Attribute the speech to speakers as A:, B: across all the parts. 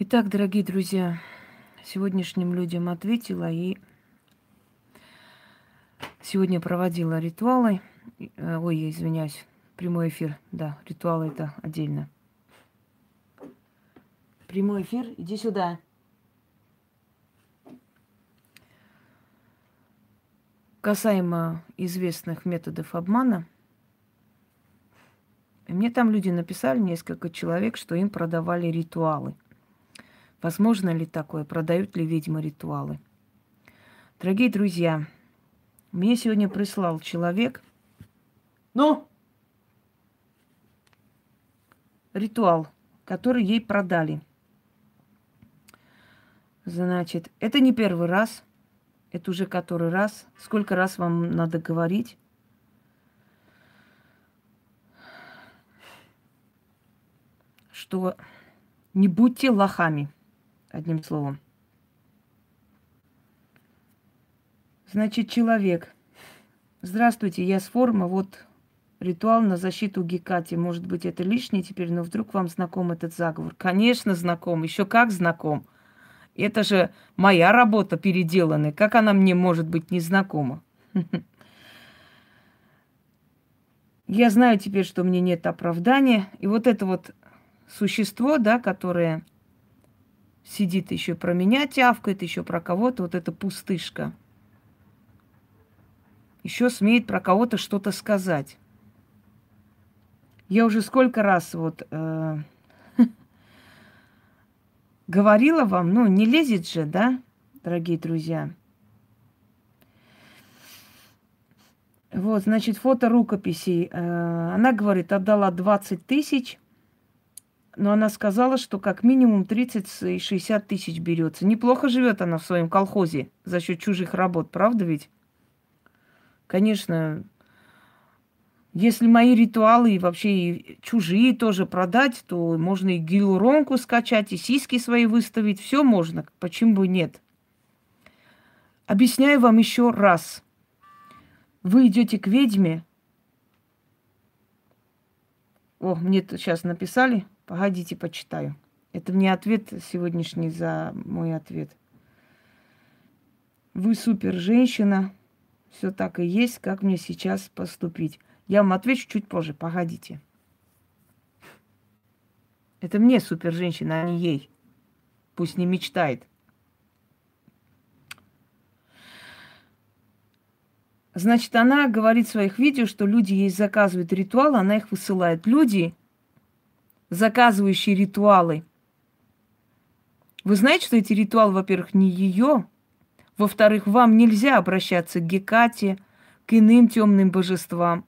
A: Итак, дорогие друзья, сегодняшним людям ответила и сегодня проводила ритуалы. Э, ой, я извиняюсь, прямой эфир. Да, ритуалы это отдельно. Прямой эфир, иди сюда. Касаемо известных методов обмана, мне там люди написали, несколько человек, что им продавали ритуалы – Возможно ли такое? Продают ли ведьмы ритуалы? Дорогие друзья, мне сегодня прислал человек, ну, ритуал, который ей продали. Значит, это не первый раз, это уже который раз. Сколько раз вам надо говорить? Что не будьте лохами одним словом. Значит, человек. Здравствуйте, я с форума. Вот ритуал на защиту Гекати. Может быть, это лишнее теперь, но вдруг вам знаком этот заговор. Конечно, знаком. Еще как знаком. Это же моя работа переделанная. Как она мне может быть незнакома? Я знаю теперь, что мне нет оправдания. И вот это вот существо, да, которое сидит еще про меня тявкает, еще про кого-то, вот эта пустышка. Еще смеет про кого-то что-то сказать. Я уже сколько раз вот э, говорила вам, ну, не лезет же, да, дорогие друзья. Вот, значит, фото рукописей. Э, она говорит, отдала 20 тысяч – но она сказала, что как минимум 30 и 60 тысяч берется. Неплохо живет она в своем колхозе за счет чужих работ, правда ведь? Конечно, если мои ритуалы и вообще и чужие тоже продать, то можно и гиалуронку скачать, и сиськи свои выставить. Все можно. Почему бы нет? Объясняю вам еще раз. Вы идете к ведьме. О, мне сейчас написали. Погодите, почитаю. Это мне ответ сегодняшний за мой ответ. Вы супер женщина. Все так и есть, как мне сейчас поступить. Я вам отвечу чуть позже. Погодите. Это мне супер женщина, а не ей. Пусть не мечтает. Значит, она говорит в своих видео, что люди ей заказывают ритуалы, она их высылает. Люди заказывающие ритуалы. Вы знаете, что эти ритуалы, во-первых, не ее, во-вторых, вам нельзя обращаться к Гекате, к иным темным божествам.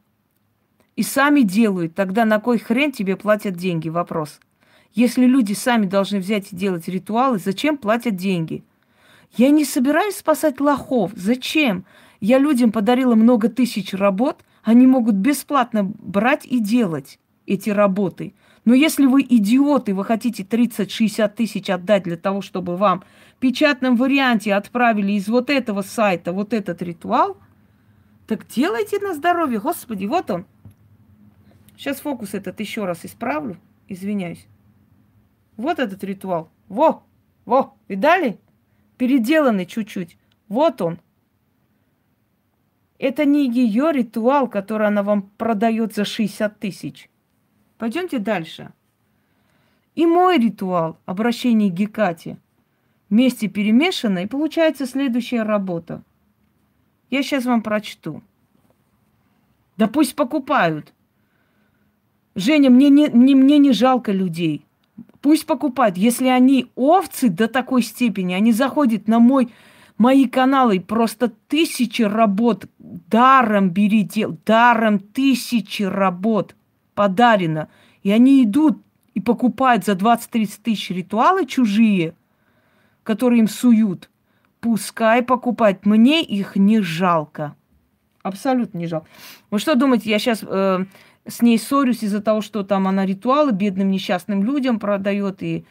A: И сами делают. Тогда на кой хрен тебе платят деньги? Вопрос. Если люди сами должны взять и делать ритуалы, зачем платят деньги? Я не собираюсь спасать лохов. Зачем? Я людям подарила много тысяч работ, они могут бесплатно брать и делать эти работы. Но если вы идиоты, вы хотите 30-60 тысяч отдать для того, чтобы вам в печатном варианте отправили из вот этого сайта вот этот ритуал, так делайте на здоровье. Господи, вот он. Сейчас фокус этот еще раз исправлю. Извиняюсь. Вот этот ритуал. Во, во, видали? Переделанный чуть-чуть. Вот он. Это не ее ритуал, который она вам продает за 60 тысяч. Пойдемте дальше. И мой ритуал обращения к Гекате вместе перемешано, и получается следующая работа. Я сейчас вам прочту. Да пусть покупают. Женя, мне не, не, мне не жалко людей. Пусть покупают. Если они овцы до такой степени, они заходят на мой, мои каналы, просто тысячи работ даром бери, дел, даром тысячи работ – подарено. И они идут и покупают за 20-30 тысяч ритуалы чужие, которые им суют. Пускай покупать. Мне их не жалко. Абсолютно не жалко. Вы что думаете, я сейчас э, с ней ссорюсь из-за того, что там она ритуалы бедным несчастным людям продает и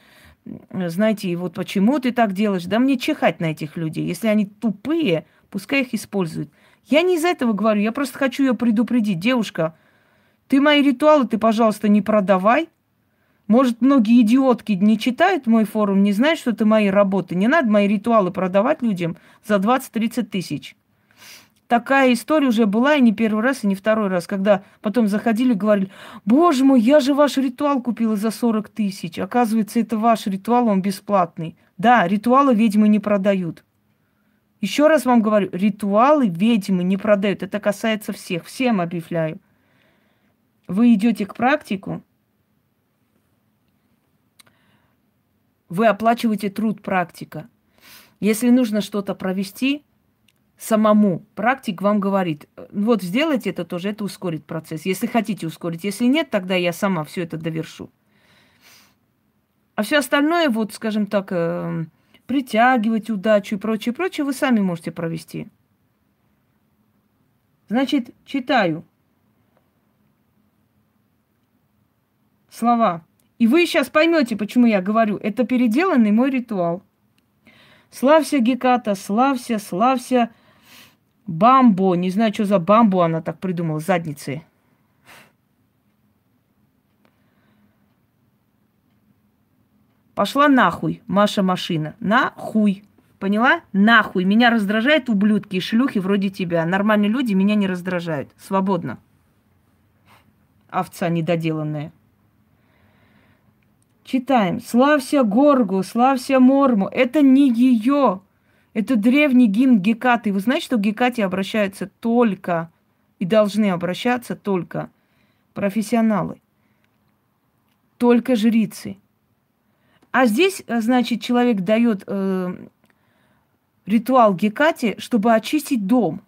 A: знаете, и вот почему ты так делаешь? Да мне чихать на этих людей. Если они тупые, пускай их используют. Я не из за этого говорю, я просто хочу ее предупредить. Девушка, ты мои ритуалы, ты, пожалуйста, не продавай. Может, многие идиотки не читают мой форум, не знают, что это мои работы. Не надо мои ритуалы продавать людям за 20-30 тысяч. Такая история уже была и не первый раз, и не второй раз, когда потом заходили и говорили, боже мой, я же ваш ритуал купила за 40 тысяч. Оказывается, это ваш ритуал, он бесплатный. Да, ритуалы ведьмы не продают. Еще раз вам говорю, ритуалы ведьмы не продают. Это касается всех. Всем объявляю. Вы идете к практику, Вы оплачиваете труд практика. Если нужно что-то провести самому, практик вам говорит, вот сделайте это тоже, это ускорит процесс. Если хотите ускорить, если нет, тогда я сама все это довершу. А все остальное, вот, скажем так, э, притягивать удачу и прочее, прочее, вы сами можете провести. Значит, читаю. Слова. И вы сейчас поймете, почему я говорю. Это переделанный мой ритуал. Славься, Геката, славься, славься, Бамбо. Не знаю, что за бамбу она так придумала, задницы. Пошла нахуй, Маша машина. Нахуй. Поняла? Нахуй. Меня раздражают ублюдки и шлюхи вроде тебя. Нормальные люди меня не раздражают. Свободно. Овца недоделанная. Читаем. Славься Горгу, славься Морму. Это не ее. Это древний гимн Гекаты. Вы знаете, что Гекате обращаются только и должны обращаться только профессионалы. Только жрицы. А здесь, значит, человек дает э, ритуал Гекате, чтобы очистить дом.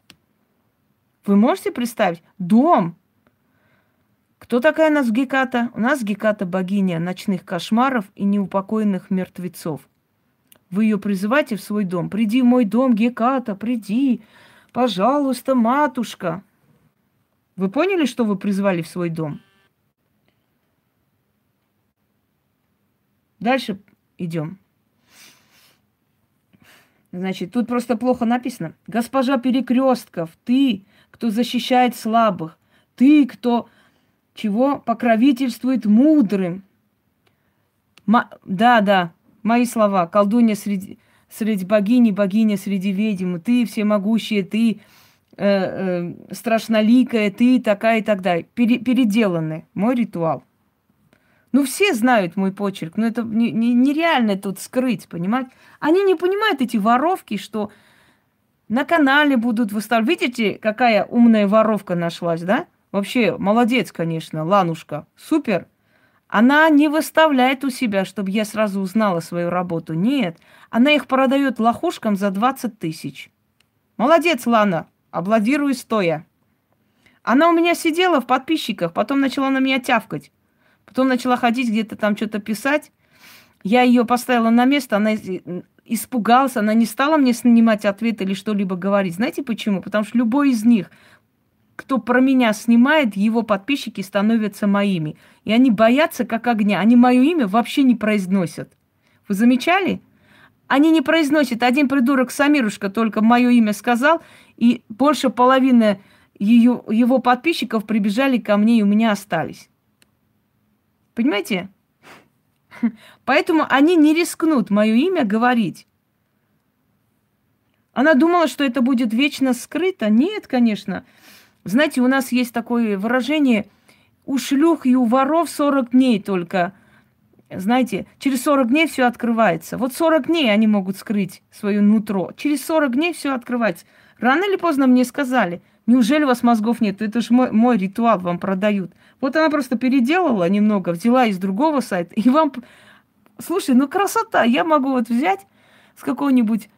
A: Вы можете представить? Дом, кто такая у нас Геката? У нас Геката богиня ночных кошмаров и неупокоенных мертвецов. Вы ее призываете в свой дом. Приди в мой дом, Геката, приди. Пожалуйста, матушка. Вы поняли, что вы призвали в свой дом? Дальше идем. Значит, тут просто плохо написано. Госпожа перекрестков, ты, кто защищает слабых, ты, кто чего покровительствует мудрым. Ма- да, да, мои слова. Колдунья среди, среди богини, богиня среди ведьм. Ты всемогущая, ты э, э, страшноликая, ты такая и так далее. Пере, переделанный мой ритуал. Ну, все знают мой почерк, но это не, не, нереально тут скрыть, понимаете? Они не понимают эти воровки, что на канале будут выставлять. Видите, какая умная воровка нашлась, да? Вообще, молодец, конечно, Ланушка. Супер. Она не выставляет у себя, чтобы я сразу узнала свою работу. Нет, она их продает лохушкам за 20 тысяч. Молодец, Лана, аплодирую стоя. Она у меня сидела в подписчиках, потом начала на меня тявкать. Потом начала ходить где-то там что-то писать. Я ее поставила на место, она испугалась, она не стала мне снимать ответ или что-либо говорить. Знаете почему? Потому что любой из них кто про меня снимает, его подписчики становятся моими. И они боятся как огня. Они мое имя вообще не произносят. Вы замечали? Они не произносят. Один придурок Самирушка только мое имя сказал, и больше половины ее, его подписчиков прибежали ко мне и у меня остались. Понимаете? Поэтому они не рискнут мое имя говорить. Она думала, что это будет вечно скрыто. Нет, конечно. Знаете, у нас есть такое выражение «у шлюх и у воров 40 дней только». Знаете, через 40 дней все открывается. Вот 40 дней они могут скрыть свое нутро. Через 40 дней все открывается. Рано или поздно мне сказали, неужели у вас мозгов нет? Это же мой, мой ритуал вам продают. Вот она просто переделала немного, взяла из другого сайта, и вам... Слушай, ну красота, я могу вот взять с какой-нибудь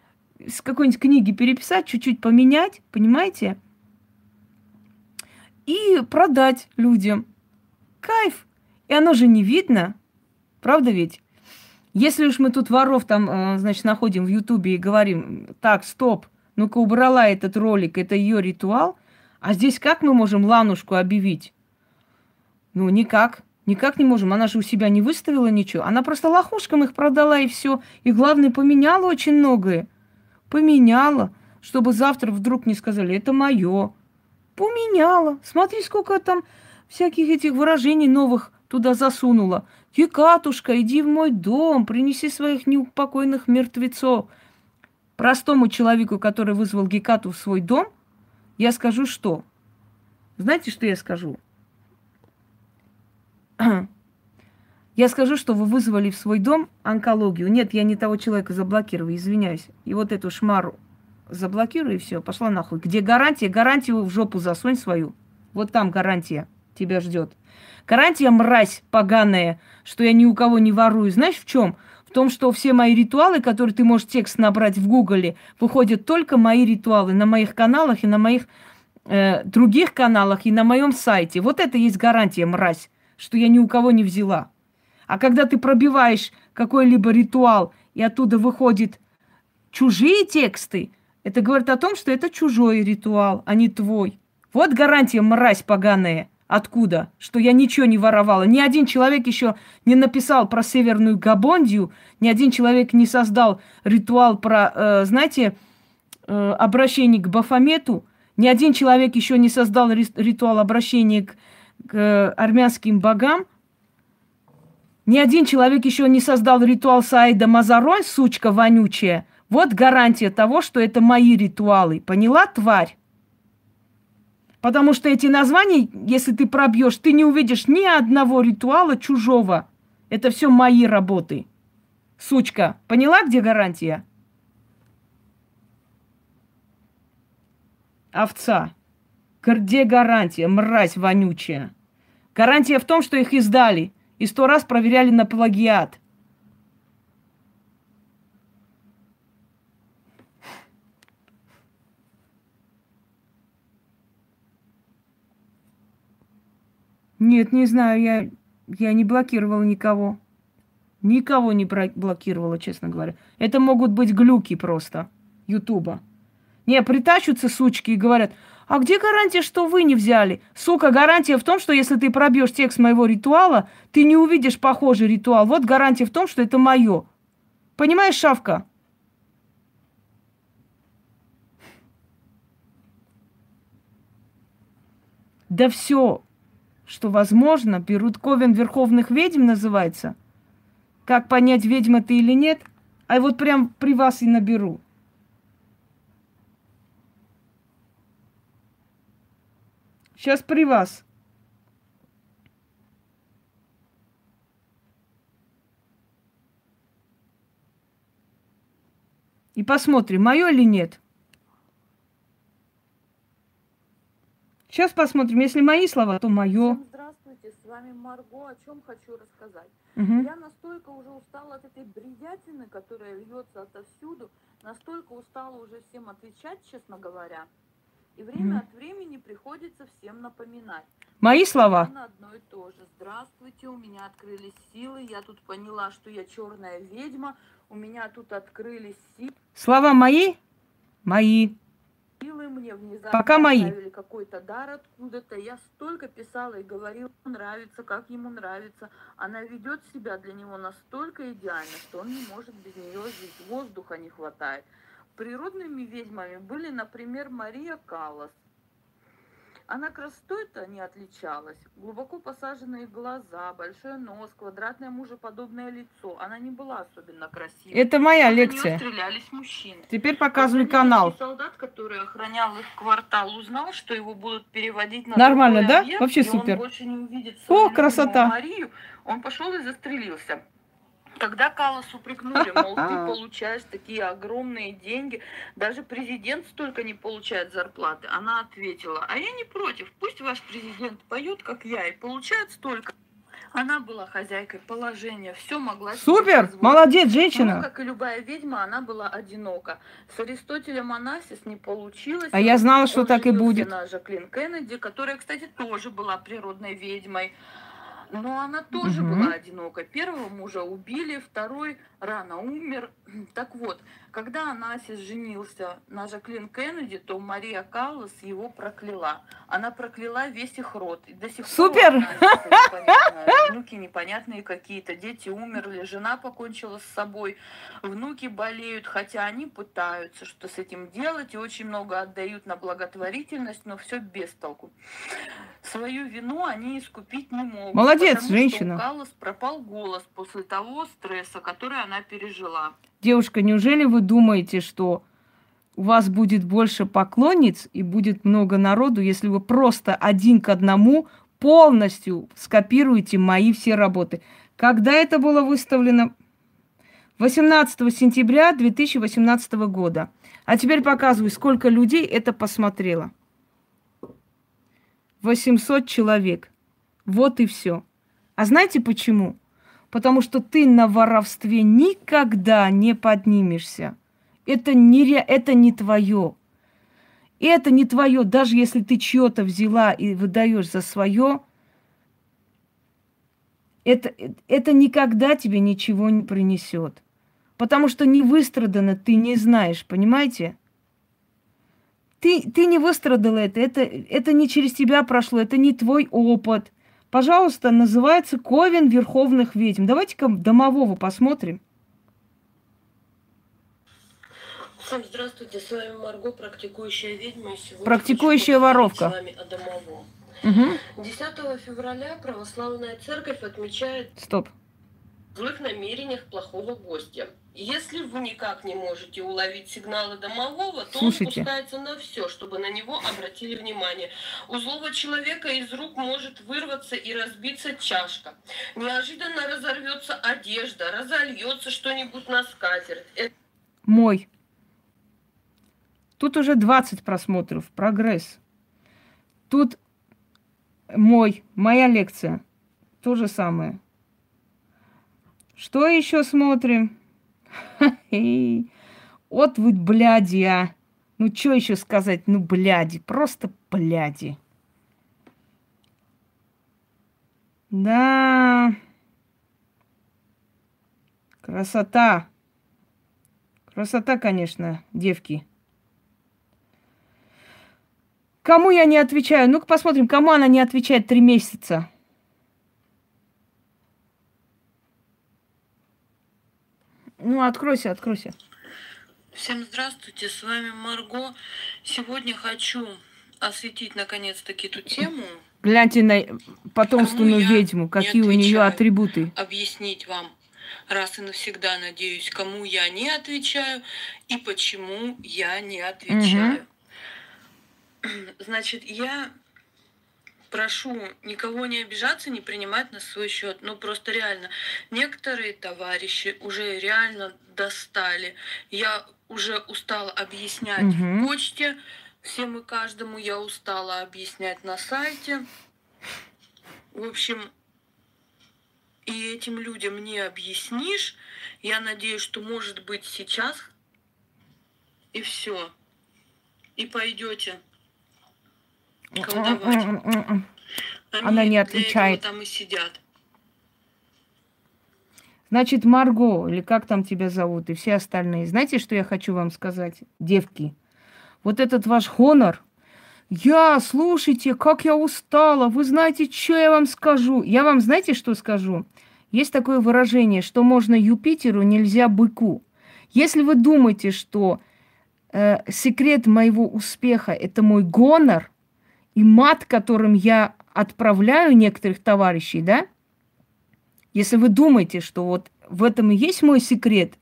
A: с какой-нибудь книги переписать, чуть-чуть поменять, понимаете? И продать людям. Кайф. И оно же не видно. Правда ведь? Если уж мы тут воров там, э, значит, находим в Ютубе и говорим, так, стоп, ну-ка убрала этот ролик, это ее ритуал, а здесь как мы можем Ланушку объявить? Ну, никак. Никак не можем. Она же у себя не выставила ничего. Она просто лохушкам их продала и все. И главное, поменяла очень многое. Поменяла, чтобы завтра вдруг не сказали, это мое. Поменяла. Смотри, сколько там всяких этих выражений новых туда засунула. Екатушка, иди в мой дом, принеси своих неупокойных мертвецов. Простому человеку, который вызвал Гекату в свой дом, я скажу что? Знаете, что я скажу? Я скажу, что вы вызвали в свой дом онкологию. Нет, я не того человека заблокирую, извиняюсь. И вот эту шмару заблокирую, и все, пошла нахуй. Где гарантия? Гарантию в жопу засунь свою. Вот там гарантия тебя ждет. Гарантия, мразь поганая, что я ни у кого не ворую. Знаешь в чем? В том, что все мои ритуалы, которые ты можешь текст набрать в Гугле, выходят только мои ритуалы на моих каналах и на моих э, других каналах и на моем сайте. Вот это есть гарантия, мразь, что я ни у кого не взяла. А когда ты пробиваешь какой-либо ритуал, и оттуда выходят чужие тексты, это говорит о том, что это чужой ритуал, а не твой. Вот гарантия, мразь поганая. Откуда? Что я ничего не воровала. Ни один человек еще не написал про Северную Габондию, ни один человек не создал ритуал про, э, знаете, э, обращение к Бафомету, ни один человек еще не создал ритуал обращения к, к э, армянским богам, ни один человек еще не создал ритуал Саида Мазарой, сучка вонючая. Вот гарантия того, что это мои ритуалы. Поняла, тварь? Потому что эти названия, если ты пробьешь, ты не увидишь ни одного ритуала чужого. Это все мои работы. Сучка, поняла, где гарантия? Овца. Где гарантия, мразь вонючая? Гарантия в том, что их издали и сто раз проверяли на плагиат. Нет, не знаю, я, я не блокировала никого. Никого не блокировала, честно говоря. Это могут быть глюки просто Ютуба. Не, притащатся сучки и говорят, а где гарантия, что вы не взяли? Сука, гарантия в том, что если ты пробьешь текст моего ритуала, ты не увидишь похожий ритуал. Вот гарантия в том, что это мое. Понимаешь, Шавка? Да все, что, возможно, берут ковен верховных ведьм называется. Как понять, ведьма ты или нет? А вот прям при вас и наберу. Сейчас при вас. И посмотрим, мое или нет. Сейчас посмотрим. Если мои слова, то мое.
B: Здравствуйте, с вами Марго. О чем хочу рассказать. Угу. Я настолько уже устала от этой бредятины, которая льется отовсюду, настолько устала уже всем отвечать, честно говоря. И время угу. от времени приходится всем напоминать.
A: Мои слова.
B: Одно и то же. Здравствуйте, у меня открылись силы. Я тут поняла, что я черная ведьма. У меня тут открылись силы.
A: Слова мои? Мои
B: силы мне внезапно
A: Пока мои.
B: какой-то дар откуда-то. Я столько писала и говорила, нравится, как ему нравится. Она ведет себя для него настолько идеально, что он не может без нее жить. Воздуха не хватает. Природными ведьмами были, например, Мария Каллас, она красотой-то не отличалась. Глубоко посаженные глаза, большой нос, квадратное мужеподобное лицо. Она не была особенно красивой.
A: Это моя От лекция.
B: стрелялись мужчины.
A: Теперь показывай канал.
B: Солдат, который охранял их квартал, узнал, что его будут переводить на
A: Нормально, да?
B: Объект,
A: Вообще супер.
B: Он больше не увидит
A: О, красота.
B: Марию. Он пошел и застрелился. Когда Калас упрекнули, мол, ты получаешь такие огромные деньги, даже президент столько не получает зарплаты, она ответила, а я не против, пусть ваш президент поет, как я, и получает столько. Она была хозяйкой положения, все могла
A: Супер, молодец, женщина.
B: Ну, как и любая ведьма, она была одинока. С Аристотелем Анасис не получилось.
A: А я знала, что так и будет.
B: на Жаклин Кеннеди, которая, кстати, тоже была природной ведьмой. Но она тоже угу. была одинока. Первого мужа убили, второй рано умер. Так вот, когда Анасис женился на Жаклин Кеннеди, то Мария Каллас его прокляла. Она прокляла весь их род. И до сих
A: Супер!
B: пор внуки непонятные какие-то, дети умерли, жена покончила с собой, внуки болеют, хотя они пытаются что с этим делать и очень много отдают на благотворительность, но все без толку. Свою вину они искупить не могут.
A: Молодец!
C: Потому
A: женщина.
C: У Каллас пропал голос после того стресса, который она пережила.
A: Девушка, неужели вы думаете, что у вас будет больше поклонниц и будет много народу, если вы просто один к одному полностью скопируете мои все работы? Когда это было выставлено? 18 сентября 2018 года. А теперь показываю, сколько людей это посмотрело. 800 человек. Вот и все. А знаете почему? Потому что ты на воровстве никогда не поднимешься. Это не, это не твое. Это не твое, даже если ты чье-то взяла и выдаешь за свое, это, это никогда тебе ничего не принесет. Потому что не выстрадано ты не знаешь, понимаете? Ты, ты не выстрадала это, это, это не через тебя прошло, это не твой опыт. Пожалуйста, называется Ковен Верховных Ведьм. Давайте-ка домового посмотрим.
B: Всем здравствуйте, с вами Марго, практикующая ведьма. Сегодня
A: Практикующая воровка.
B: С вами о домовом.
A: Угу.
B: 10 февраля православная церковь отмечает
A: Стоп.
B: в злых намерениях плохого гостя. Если вы никак не можете уловить сигналы домового, то
A: Слушайте.
B: он пускается на все, чтобы на него обратили внимание. У злого человека из рук может вырваться и разбиться чашка. Неожиданно разорвется одежда, разольется что-нибудь на скатерть. Это
A: Мой. Тут уже 20 просмотров. Прогресс. Тут мой, моя лекция. То же самое. Что еще смотрим? Вот вы бляди, а. Ну, что еще сказать? Ну, бляди. Просто бляди. Да. Красота. Красота, конечно, девки. Кому я не отвечаю? Ну-ка посмотрим, кому она не отвечает три месяца. Ну, откройся, откройся.
B: Всем здравствуйте, с вами Марго. Сегодня хочу осветить наконец-таки эту тему,
A: Гляньте на потомственную ведьму, какие у нее атрибуты.
B: объяснить вам раз и навсегда, надеюсь, кому я не отвечаю и почему я не отвечаю. Значит, я прошу никого не обижаться, не принимать на свой счет. Ну, просто реально, некоторые товарищи уже реально достали. Я уже устала объяснять
A: Мгм.
B: в почте, всем и каждому я устала объяснять на сайте. В общем, и этим людям не объяснишь. Я надеюсь, что может быть сейчас и все. И пойдете колдовать. Они
A: Она не отвечает.
B: там и сидят.
A: Значит, Марго, или как там тебя зовут, и все остальные. Знаете, что я хочу вам сказать, девки? Вот этот ваш хонор, я, слушайте, как я устала, вы знаете, что я вам скажу? Я вам, знаете, что скажу? Есть такое выражение, что можно Юпитеру, нельзя быку. Если вы думаете, что э, секрет моего успеха – это мой гонор и мат, которым я отправляю некоторых товарищей, да? Если вы думаете, что вот в этом и есть мой секрет,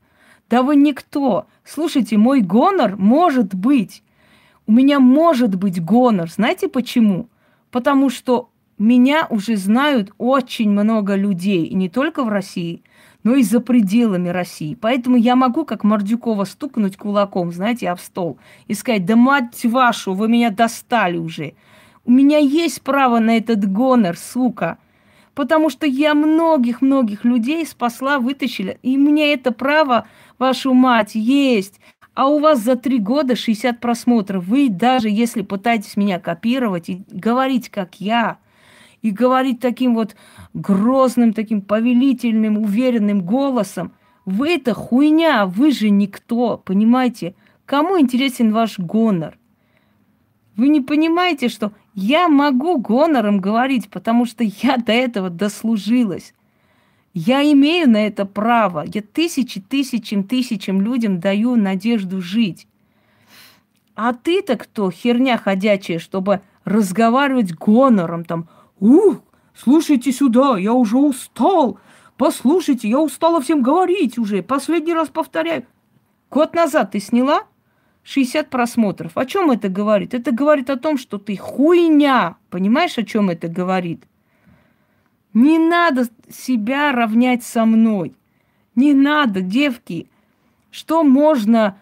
A: да вы никто. Слушайте, мой гонор может быть. У меня может быть гонор. Знаете почему? Потому что меня уже знают очень много людей, и не только в России, но и за пределами России. Поэтому я могу, как Мордюкова, стукнуть кулаком, знаете, об стол и сказать, да мать вашу, вы меня достали уже. У меня есть право на этот гонор, сука. Потому что я многих-многих людей спасла, вытащила. И мне это право, вашу мать, есть. А у вас за три года 60 просмотров. Вы даже если пытаетесь меня копировать и говорить, как я, и говорить таким вот грозным, таким повелительным, уверенным голосом, вы это хуйня, вы же никто, понимаете? Кому интересен ваш гонор? Вы не понимаете, что я могу гонором говорить, потому что я до этого дослужилась. Я имею на это право. Я тысячи, тысячам, тысячам людям даю надежду жить. А ты-то кто, херня ходячая, чтобы разговаривать гонором, там, ух, слушайте сюда, я уже устал. Послушайте, я устала всем говорить уже. Последний раз повторяю. Год назад ты сняла 60 просмотров. О чем это говорит? Это говорит о том, что ты хуйня. Понимаешь, о чем это говорит? Не надо себя равнять со мной. Не надо, девки. Что можно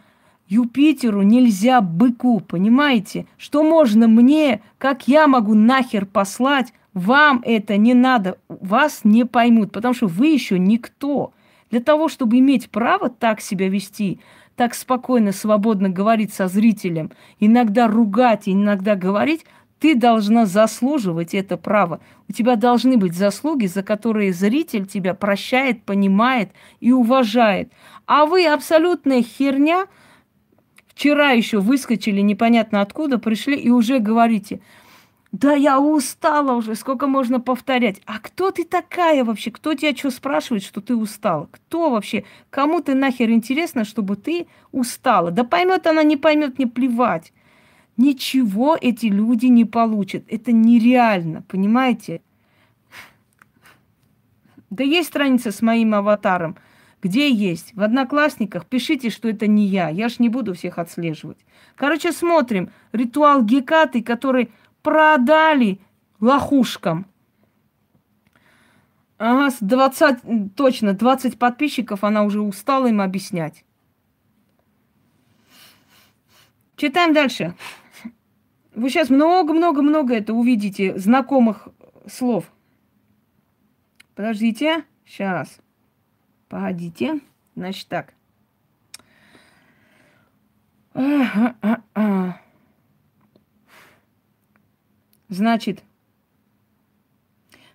A: Юпитеру, нельзя быку, понимаете? Что можно мне, как я могу нахер послать, вам это не надо, вас не поймут, потому что вы еще никто. Для того, чтобы иметь право так себя вести, так спокойно, свободно говорить со зрителем, иногда ругать, иногда говорить, ты должна заслуживать это право. У тебя должны быть заслуги, за которые зритель тебя прощает, понимает и уважает. А вы абсолютная херня. Вчера еще выскочили непонятно откуда, пришли и уже говорите, да я устала уже, сколько можно повторять. А кто ты такая вообще? Кто тебя что спрашивает, что ты устала? Кто вообще? Кому ты нахер интересно, чтобы ты устала? Да поймет она, не поймет, не плевать. Ничего эти люди не получат. Это нереально, понимаете? Да есть страница с моим аватаром. Где есть? В Одноклассниках. Пишите, что это не я. Я ж не буду всех отслеживать. Короче, смотрим. Ритуал Гекаты, который продали лохушкам. Ага, с 20, точно, 20 подписчиков она уже устала им объяснять. Читаем дальше. Вы сейчас много-много-много это увидите, знакомых слов. Подождите, сейчас. Погодите. Значит так. Значит,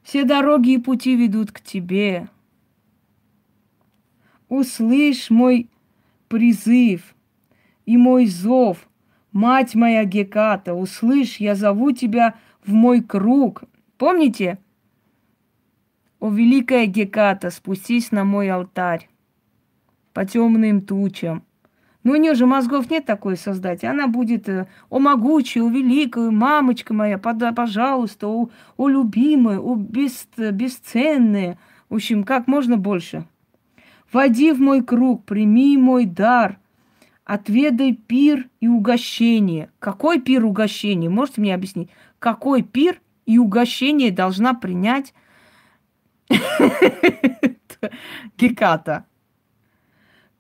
A: все дороги и пути ведут к тебе. Услышь мой призыв и мой зов – Мать моя Геката, услышь, я зову тебя в мой круг. Помните? О, великая Геката, спустись на мой алтарь по темным тучам. Но у нее же мозгов нет такой создать. Она будет, э, о могучая, о великая, мамочка моя, пожалуйста, о, о любимая, о бес, бесценная. В общем, как можно больше. Войди в мой круг, прими мой дар – Отведай пир и угощение. Какой пир угощение? Можете мне объяснить? Какой пир и угощение должна принять Геката?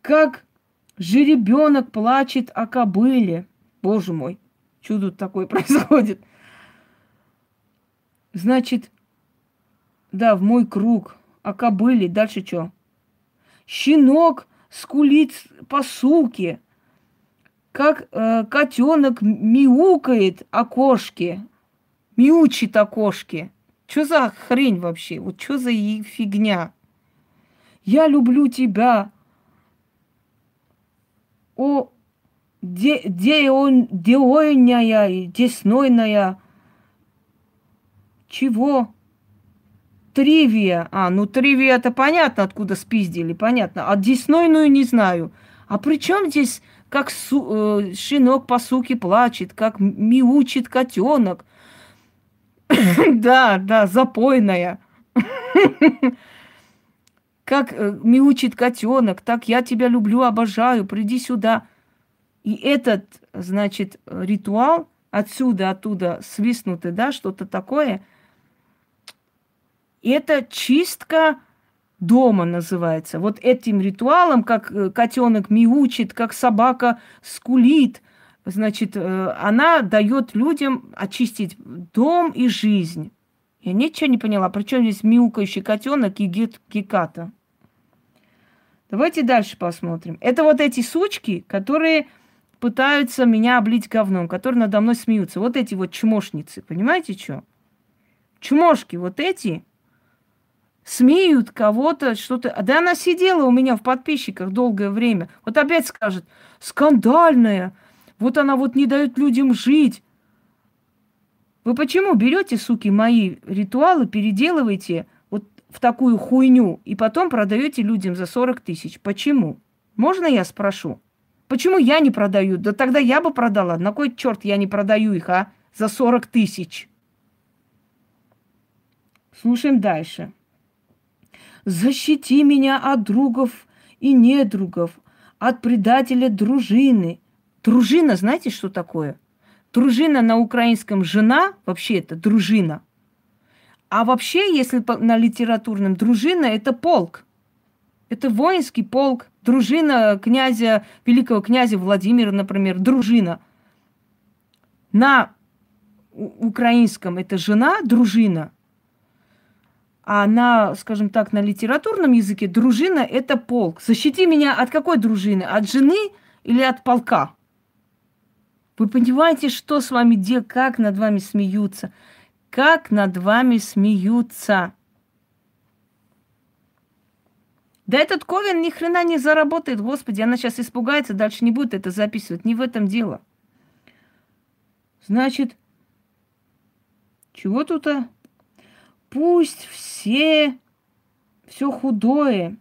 A: Как жеребенок плачет о кобыле. Боже мой, чудо такое происходит. Значит, да, в мой круг. О кобыле. Дальше что? Щенок скулит по суке как э, котенок мяукает о кошке, мяучит о кошке. Что за хрень вообще? Вот что за фигня? Я люблю тебя. О, де, де он, деойная, деснойная. Чего? Тривия. А, ну тривия это понятно, откуда спиздили, понятно. А деснойную не знаю. А при чем здесь как су, э, щенок по суке плачет, как мяучит котенок. да, да, запойная. как э, мяучит котенок, так я тебя люблю, обожаю, приди сюда. И этот, значит, ритуал отсюда, оттуда свистнутый, да, что-то такое, это чистка дома называется. Вот этим ритуалом, как э, котенок мяучит, как собака скулит, значит, э, она дает людям очистить дом и жизнь. Я ничего не поняла, причем здесь мяукающий котенок и геката. Давайте дальше посмотрим. Это вот эти сучки, которые пытаются меня облить говном, которые надо мной смеются. Вот эти вот чмошницы, понимаете что? Чмошки вот эти, смеют кого-то, что-то. Да она сидела у меня в подписчиках долгое время. Вот опять скажет, скандальная. Вот она вот не дает людям жить. Вы почему берете, суки, мои ритуалы, переделываете вот в такую хуйню и потом продаете людям за 40 тысяч? Почему? Можно я спрошу? Почему я не продаю? Да тогда я бы продала. На кой черт я не продаю их, а? За 40 тысяч. Слушаем дальше. Защити меня от другов и недругов, от предателя дружины. Дружина, знаете, что такое? Дружина на украинском жена, вообще это дружина. А вообще, если на литературном, дружина это полк. Это воинский полк, дружина князя, великого князя Владимира, например, дружина. На украинском это жена, дружина. А на, скажем так, на литературном языке дружина – это полк. Защити меня от какой дружины? От жены или от полка? Вы понимаете, что с вами делают, как над вами смеются? Как над вами смеются? Да этот Ковен ни хрена не заработает, господи, она сейчас испугается, дальше не будет это записывать. Не в этом дело. Значит, чего тут? -то? пусть все, все худое,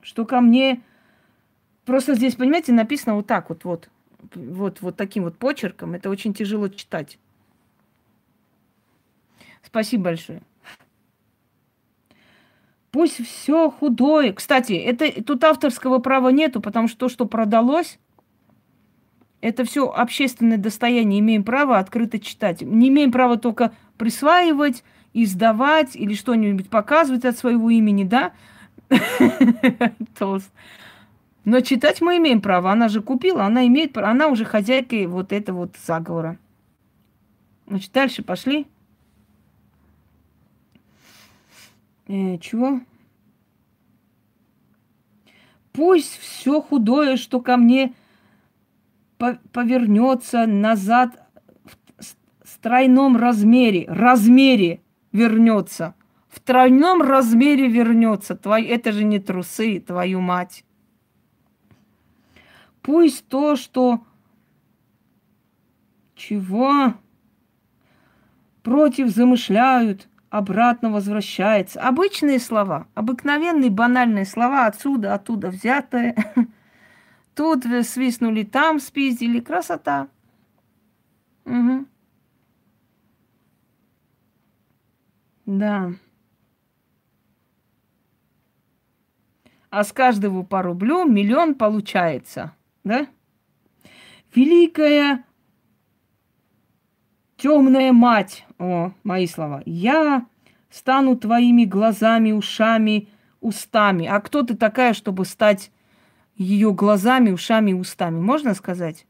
A: что ко мне... Просто здесь, понимаете, написано вот так вот, вот, вот, вот таким вот почерком. Это очень тяжело читать. Спасибо большое. Пусть все худое. Кстати, это тут авторского права нету, потому что то, что продалось, это все общественное достояние. Имеем право открыто читать. Не имеем права только присваивать, издавать или что-нибудь показывать от своего имени, да? Но читать мы имеем право. Она же купила, она имеет право. Она уже хозяйка вот этого вот заговора. Значит, дальше пошли. Э, чего? Пусть все худое, что ко мне повернется назад в стройном размере, размере вернется. В тройном размере вернется. Твой, это же не трусы, твою мать. Пусть то, что... Чего? Против замышляют, обратно возвращается. Обычные слова, обыкновенные банальные слова, отсюда, оттуда взятые. Тут свистнули, там спиздили. Красота. Угу. Да. А с каждого по рублю миллион получается, да? Великая темная мать, о, мои слова, я стану твоими глазами, ушами, устами. А кто ты такая, чтобы стать ее глазами, ушами, устами? Можно сказать?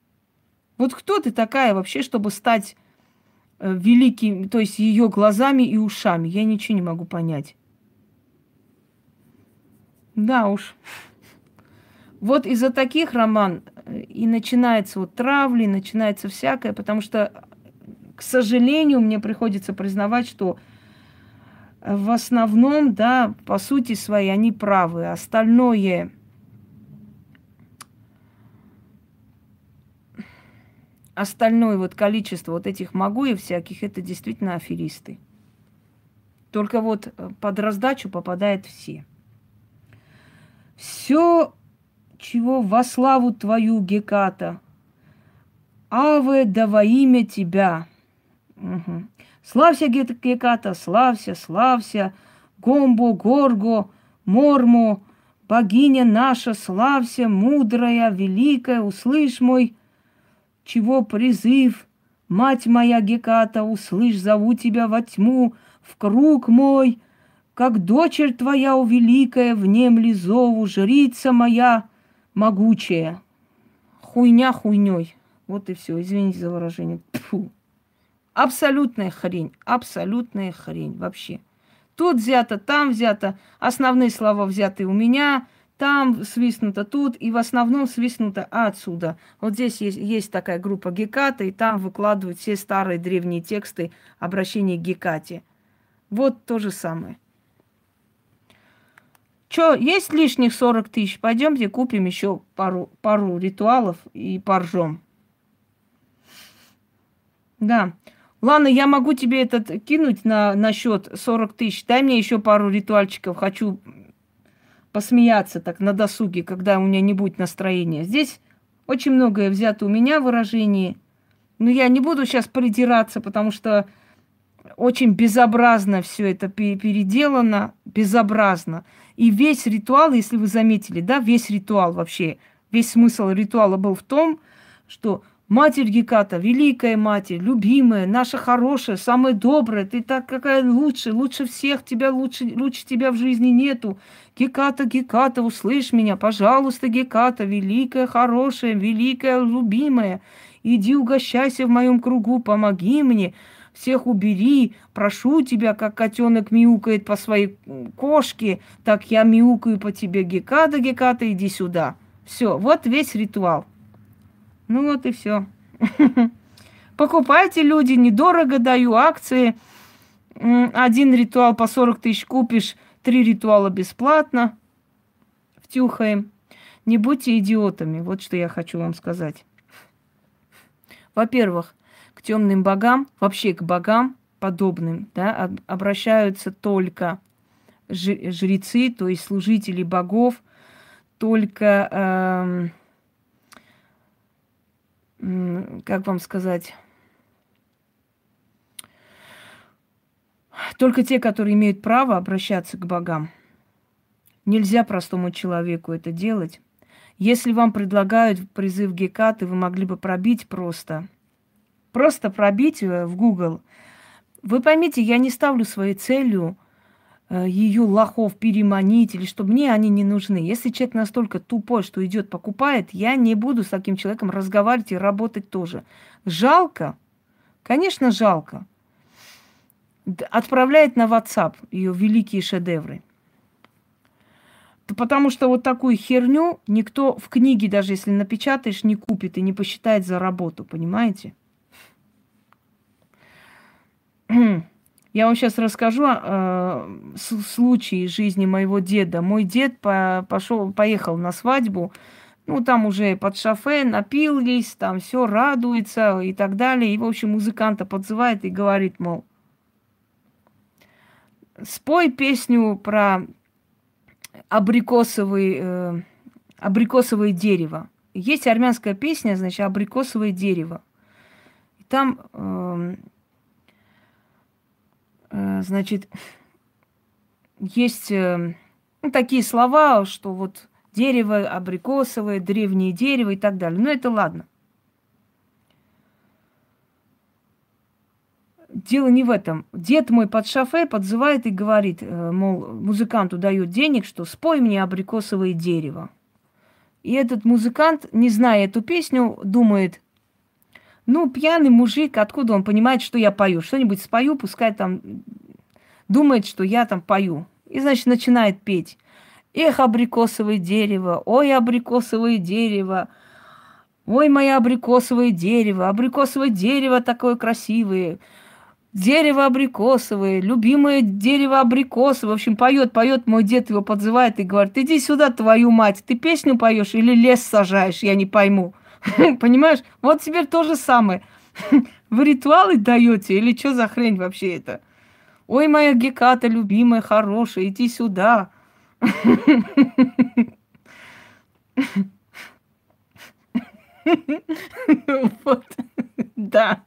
A: Вот кто ты такая вообще, чтобы стать Э, великим, то есть ее глазами и ушами. Я ничего не могу понять. Да уж. Вот из-за таких роман э, и начинается вот травли, начинается всякое, потому что, к сожалению, мне приходится признавать, что в основном, да, по сути своей они правы. Остальное остальное вот количество вот этих могуев всяких, это действительно аферисты. Только вот э, под раздачу попадают все. Все, чего во славу твою, Геката, Аве, да во имя тебя. Угу. Славься, Геката, славься, славься, Гомбо, Горго, Мормо, богиня наша, славься, мудрая, великая, услышь мой чего призыв? Мать моя Геката, услышь, зову тебя во тьму, в круг мой, как дочерь твоя, у великая, внемли зову, жрица моя могучая. Хуйня хуйней. Вот и все. Извините за выражение. Фу. Абсолютная хрень. Абсолютная хрень вообще. Тут взято, там взято. Основные слова взяты у меня – там свистнуто, тут, и в основном свистнуто отсюда. Вот здесь есть, есть такая группа Геката, и там выкладывают все старые древние тексты обращения к Гекате. Вот то же самое. Че, есть лишних 40 тысяч? Пойдемте купим еще пару, пару ритуалов и поржем. Да. Ладно, я могу тебе этот кинуть на, на счет 40 тысяч. Дай мне еще пару ритуальчиков. Хочу посмеяться так на досуге, когда у меня не будет настроения. Здесь очень многое взято у меня выражение, но я не буду сейчас придираться, потому что очень безобразно все это переделано, безобразно. И весь ритуал, если вы заметили, да, весь ритуал вообще, весь смысл ритуала был в том, что Матерь Геката, великая матерь, любимая, наша хорошая, самая добрая, ты так какая лучше, лучше всех, тебя лучше, лучше тебя в жизни нету. Геката, Геката, услышь меня, пожалуйста, Геката, великая, хорошая, великая, любимая, иди угощайся в моем кругу, помоги мне, всех убери, прошу тебя, как котенок мяукает по своей кошке, так я мяукаю по тебе, Геката, Геката, иди сюда. Все, вот весь ритуал. Ну вот и все. Покупайте, люди, недорого даю акции. Один ритуал по 40 тысяч купишь, три ритуала бесплатно. Втюхаем. Не будьте идиотами, вот что я хочу вам сказать. Во-первых, темным богам, вообще к богам подобным, да, обращаются только жрецы, то есть служители богов, только э, как вам сказать, только те, которые имеют право обращаться к богам. Нельзя простому человеку это делать. Если вам предлагают призыв Гекаты, вы могли бы пробить просто. Просто пробить в Google. Вы поймите, я не ставлю своей целью Э, ее лохов переманить, или что мне они не нужны. Если человек настолько тупой, что идет, покупает, я не буду с таким человеком разговаривать и работать тоже. Жалко? Конечно, жалко. Отправляет на WhatsApp ее великие шедевры. Потому что вот такую херню никто в книге, даже если напечатаешь, не купит и не посчитает за работу, понимаете? Я вам сейчас расскажу э, случай из жизни моего деда. Мой дед по, пошел, поехал на свадьбу, ну, там уже под шофе, напились, там все радуется и так далее. И, в общем, музыканта подзывает и говорит, мол, спой песню про абрикосовый, э, абрикосовое дерево. Есть армянская песня, значит, абрикосовое дерево. И там Э, значит, есть э, ну, такие слова, что вот дерево абрикосовое, древнее дерево и так далее. Но это ладно. Дело не в этом. Дед мой под шофе подзывает и говорит, э, мол, музыканту дает денег, что спой мне абрикосовое дерево. И этот музыкант, не зная эту песню, думает, ну, пьяный мужик, откуда он понимает, что я пою? Что-нибудь спою, пускай там думает, что я там пою. И, значит, начинает петь. Эх, абрикосовое дерево, ой, абрикосовое дерево, ой, мое абрикосовое дерево, абрикосовое дерево такое красивое, дерево абрикосовое, любимое дерево абрикосовое. В общем, поет, поет, мой дед его подзывает и говорит, иди сюда, твою мать, ты песню поешь или лес сажаешь, я не пойму. Понимаешь? Вот теперь то же самое. Вы ритуалы даете или что за хрень вообще это? Ой, моя Геката, любимая, хорошая, иди сюда. Вот, да.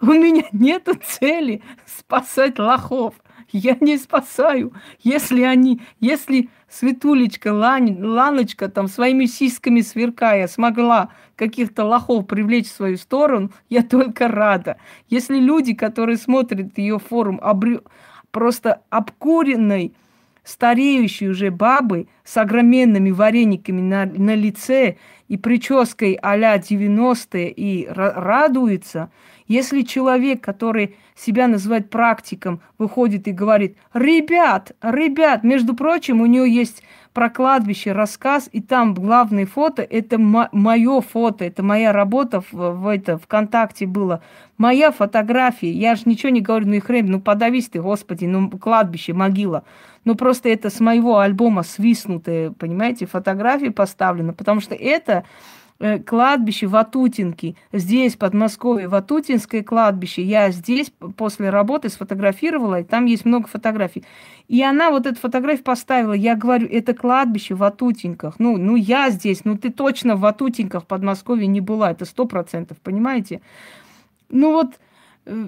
A: У меня нету цели спасать лохов. Я не спасаю. Если они, если Светулечка, Лань, Ланочка там своими сиськами сверкая смогла каких-то лохов привлечь в свою сторону, я только рада. Если люди, которые смотрят ее форум, обрю... просто обкуренной, стареющей уже бабы с огроменными варениками на, на лице и прической а-ля 90-е и радуется, если человек, который себя называет практиком, выходит и говорит, ребят, ребят, между прочим, у нее есть про кладбище рассказ, и там главное фото, это мое фото, это моя работа в, в это, ВКонтакте было, моя фотография, я же ничего не говорю, ну и хрен, ну подавись ты, господи, ну кладбище, могила. Ну просто это с моего альбома свистнутые, понимаете, фотографии поставлено, потому что это кладбище Ватутинки. Здесь, в Подмосковье, Ватутинское кладбище. Я здесь после работы сфотографировала, и там есть много фотографий. И она вот эту фотографию поставила. Я говорю, это кладбище в Ватутинках. Ну, ну я здесь, ну ты точно в Ватутинках в Подмосковье не была. Это сто процентов, понимаете? Ну вот, э,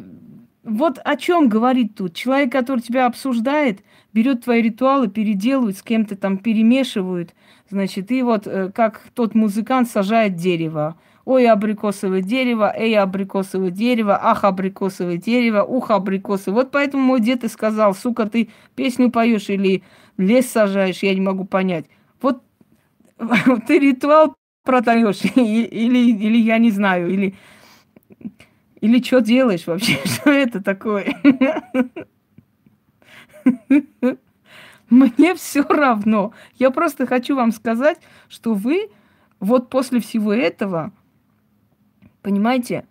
A: вот о чем говорит тут? Человек, который тебя обсуждает, берет твои ритуалы, переделывает, с кем-то там перемешивают. Значит, и вот э, как тот музыкант сажает дерево. Ой, абрикосовое дерево, эй, абрикосовое дерево, ах, абрикосовое дерево, ух, абрикосовое. Вот поэтому мой дед и сказал, сука, ты песню поешь или лес сажаешь, я не могу понять. Вот ты ритуал продаешь, или, или я не знаю, или или что делаешь вообще? Что это такое? Мне все равно. Я просто хочу вам сказать, что вы вот после всего этого, понимаете,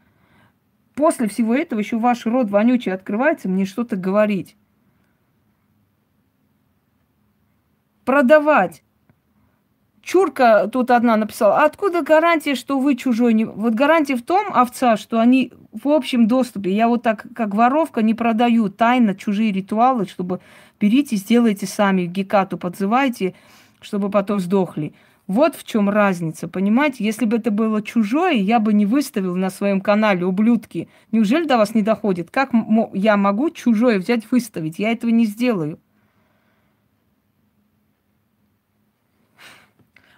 A: после всего этого еще ваш рот вонючий открывается мне что-то говорить. Продавать Чурка тут одна написала, откуда гарантия, что вы чужой? Не... Вот гарантия в том, овца, что они в общем доступе. Я вот так, как воровка, не продаю тайно чужие ритуалы, чтобы берите, сделайте сами, Гекату подзывайте, чтобы потом сдохли. Вот в чем разница, понимаете? Если бы это было чужое, я бы не выставил на своем канале, ублюдки. Неужели до вас не доходит? Как я могу чужое взять, выставить? Я этого не сделаю.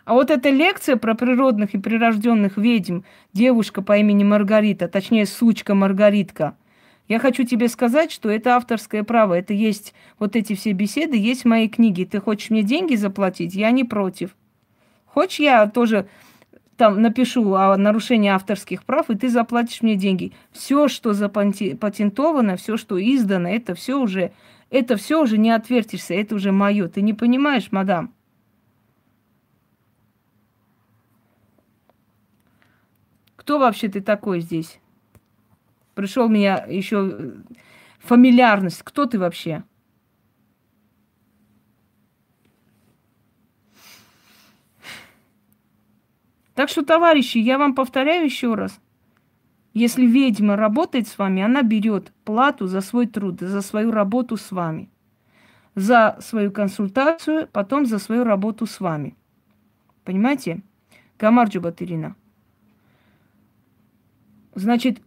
A: А вот эта лекция про природных и прирожденных ведьм, девушка по имени Маргарита, точнее, сучка Маргаритка, я хочу тебе сказать, что это авторское право. Это есть, вот эти все беседы есть в моей книге. Ты хочешь мне деньги заплатить? Я не против. Хочешь, я тоже там напишу о нарушении авторских прав, и ты заплатишь мне деньги. Все, что запатентовано, все, что издано, это все уже, это все уже не отвертишься, это уже мое. Ты не понимаешь, мадам? Кто вообще ты такой здесь? Пришел меня еще э, фамильярность. Кто ты вообще? Так что, товарищи, я вам повторяю еще раз. Если ведьма работает с вами, она берет плату за свой труд, за свою работу с вами. За свою консультацию, потом за свою работу с вами. Понимаете? Гамарджу Батырина. Значит,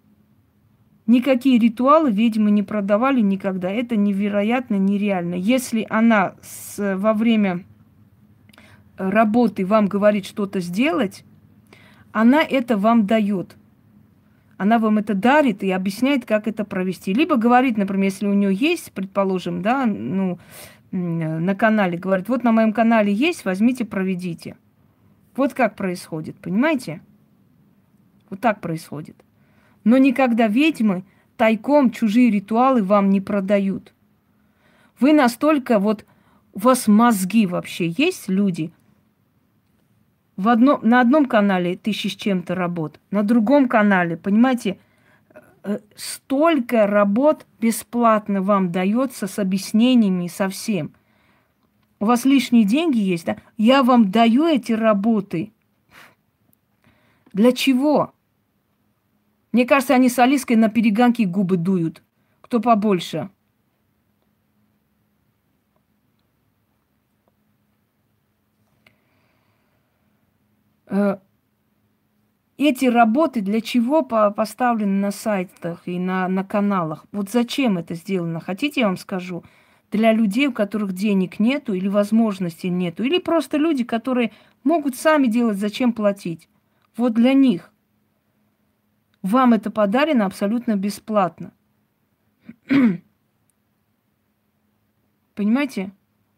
A: никакие ритуалы ведьмы не продавали никогда. Это невероятно, нереально. Если она с, во время работы вам говорит что-то сделать, она это вам дает. Она вам это дарит и объясняет, как это провести. Либо говорит, например, если у нее есть, предположим, да, ну, на канале, говорит, вот на моем канале есть, возьмите, проведите. Вот как происходит, понимаете? Вот так происходит. Но никогда ведьмы тайком чужие ритуалы вам не продают. Вы настолько вот... У вас мозги вообще есть, люди? В одном, на одном канале тысячи с чем-то работ, на другом канале, понимаете, э, столько работ бесплатно вам дается с объяснениями, со всем. У вас лишние деньги есть, да? Я вам даю эти работы. Для чего? Мне кажется, они с Алиской на перегонки губы дуют. Кто побольше. Э, эти работы для чего поставлены на сайтах и на, на каналах? Вот зачем это сделано? Хотите, я вам скажу? Для людей, у которых денег нету или возможностей нету, или просто люди, которые могут сами делать, зачем платить. Вот для них. Вам это подарено абсолютно бесплатно. Понимаете?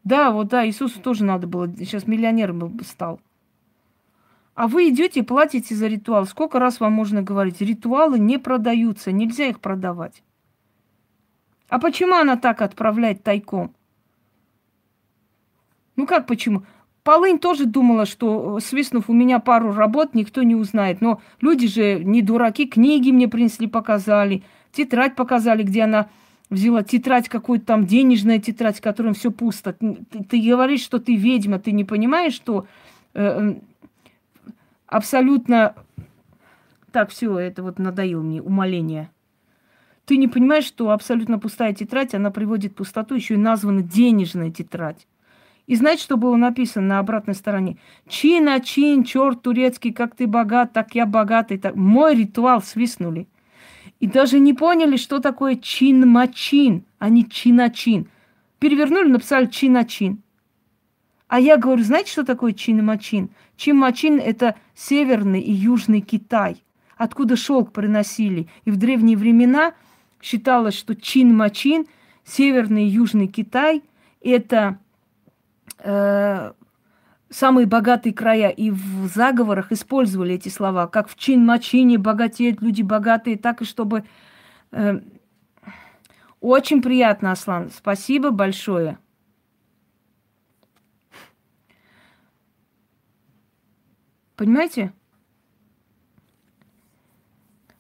A: Да, вот да, Иисусу тоже надо было, сейчас миллионером бы стал. А вы идете и платите за ритуал. Сколько раз вам можно говорить? Ритуалы не продаются, нельзя их продавать. А почему она так отправляет тайком? Ну как почему? Полынь тоже думала, что, э, свистнув у меня пару работ, никто не узнает. Но люди же не дураки, книги мне принесли, показали, тетрадь показали, где она взяла тетрадь какую-то там, денежная тетрадь, в которой все пусто. Ты, ты говоришь, что ты ведьма, ты не понимаешь, что э, абсолютно... Так, все, это вот надоело мне, умоление. Ты не понимаешь, что абсолютно пустая тетрадь, она приводит пустоту, еще и названа денежная тетрадь. И знаете, что было написано на обратной стороне? Чин, чин, черт турецкий, как ты богат, так я богатый. Так... Мой ритуал свистнули. И даже не поняли, что такое чин-мачин, а не чиначин. Перевернули, написали чиначин. А я говорю, знаете, что такое чин-мачин? Чин-мачин – это северный и южный Китай, откуда шелк приносили. И в древние времена считалось, что чин-мачин, северный и южный Китай – это э, самые богатые края. И в заговорах использовали эти слова, как в чин-мачине богатеют люди богатые, так и чтобы... Э, очень приятно, Аслан. Спасибо большое. Понимаете?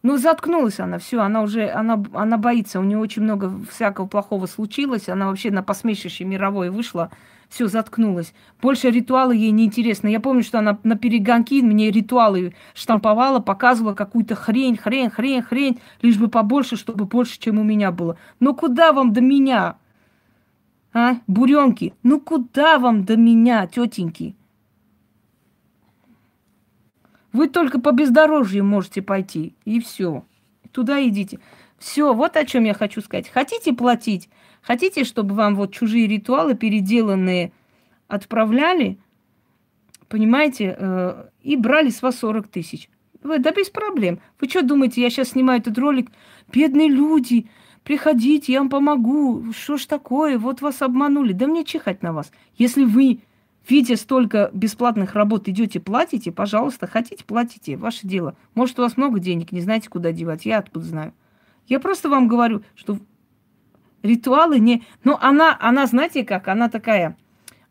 A: Ну, заткнулась она, все, она уже, она, она боится, у нее очень много всякого плохого случилось, она вообще на посмешище мировое вышла, все, заткнулась. Больше ритуалы ей не интересны. Я помню, что она на перегонки мне ритуалы штамповала, показывала какую-то хрень, хрень, хрень, хрень, лишь бы побольше, чтобы больше, чем у меня было. Но куда вам до меня? А, буренки, ну куда вам до меня, тетеньки? Вы только по бездорожью можете пойти, и все. Туда идите. Все, вот о чем я хочу сказать. Хотите платить? Хотите, чтобы вам вот чужие ритуалы переделанные отправляли, понимаете, э, и брали с вас 40 тысяч? Вы, да без проблем. Вы что думаете, я сейчас снимаю этот ролик? Бедные люди, приходите, я вам помогу. Что ж такое? Вот вас обманули. Да мне чихать на вас. Если вы видя столько бесплатных работ, идете, платите, пожалуйста, хотите, платите, ваше дело. Может, у вас много денег, не знаете, куда девать, я откуда знаю. Я просто вам говорю, что ритуалы не... Ну, она, она, знаете как, она такая,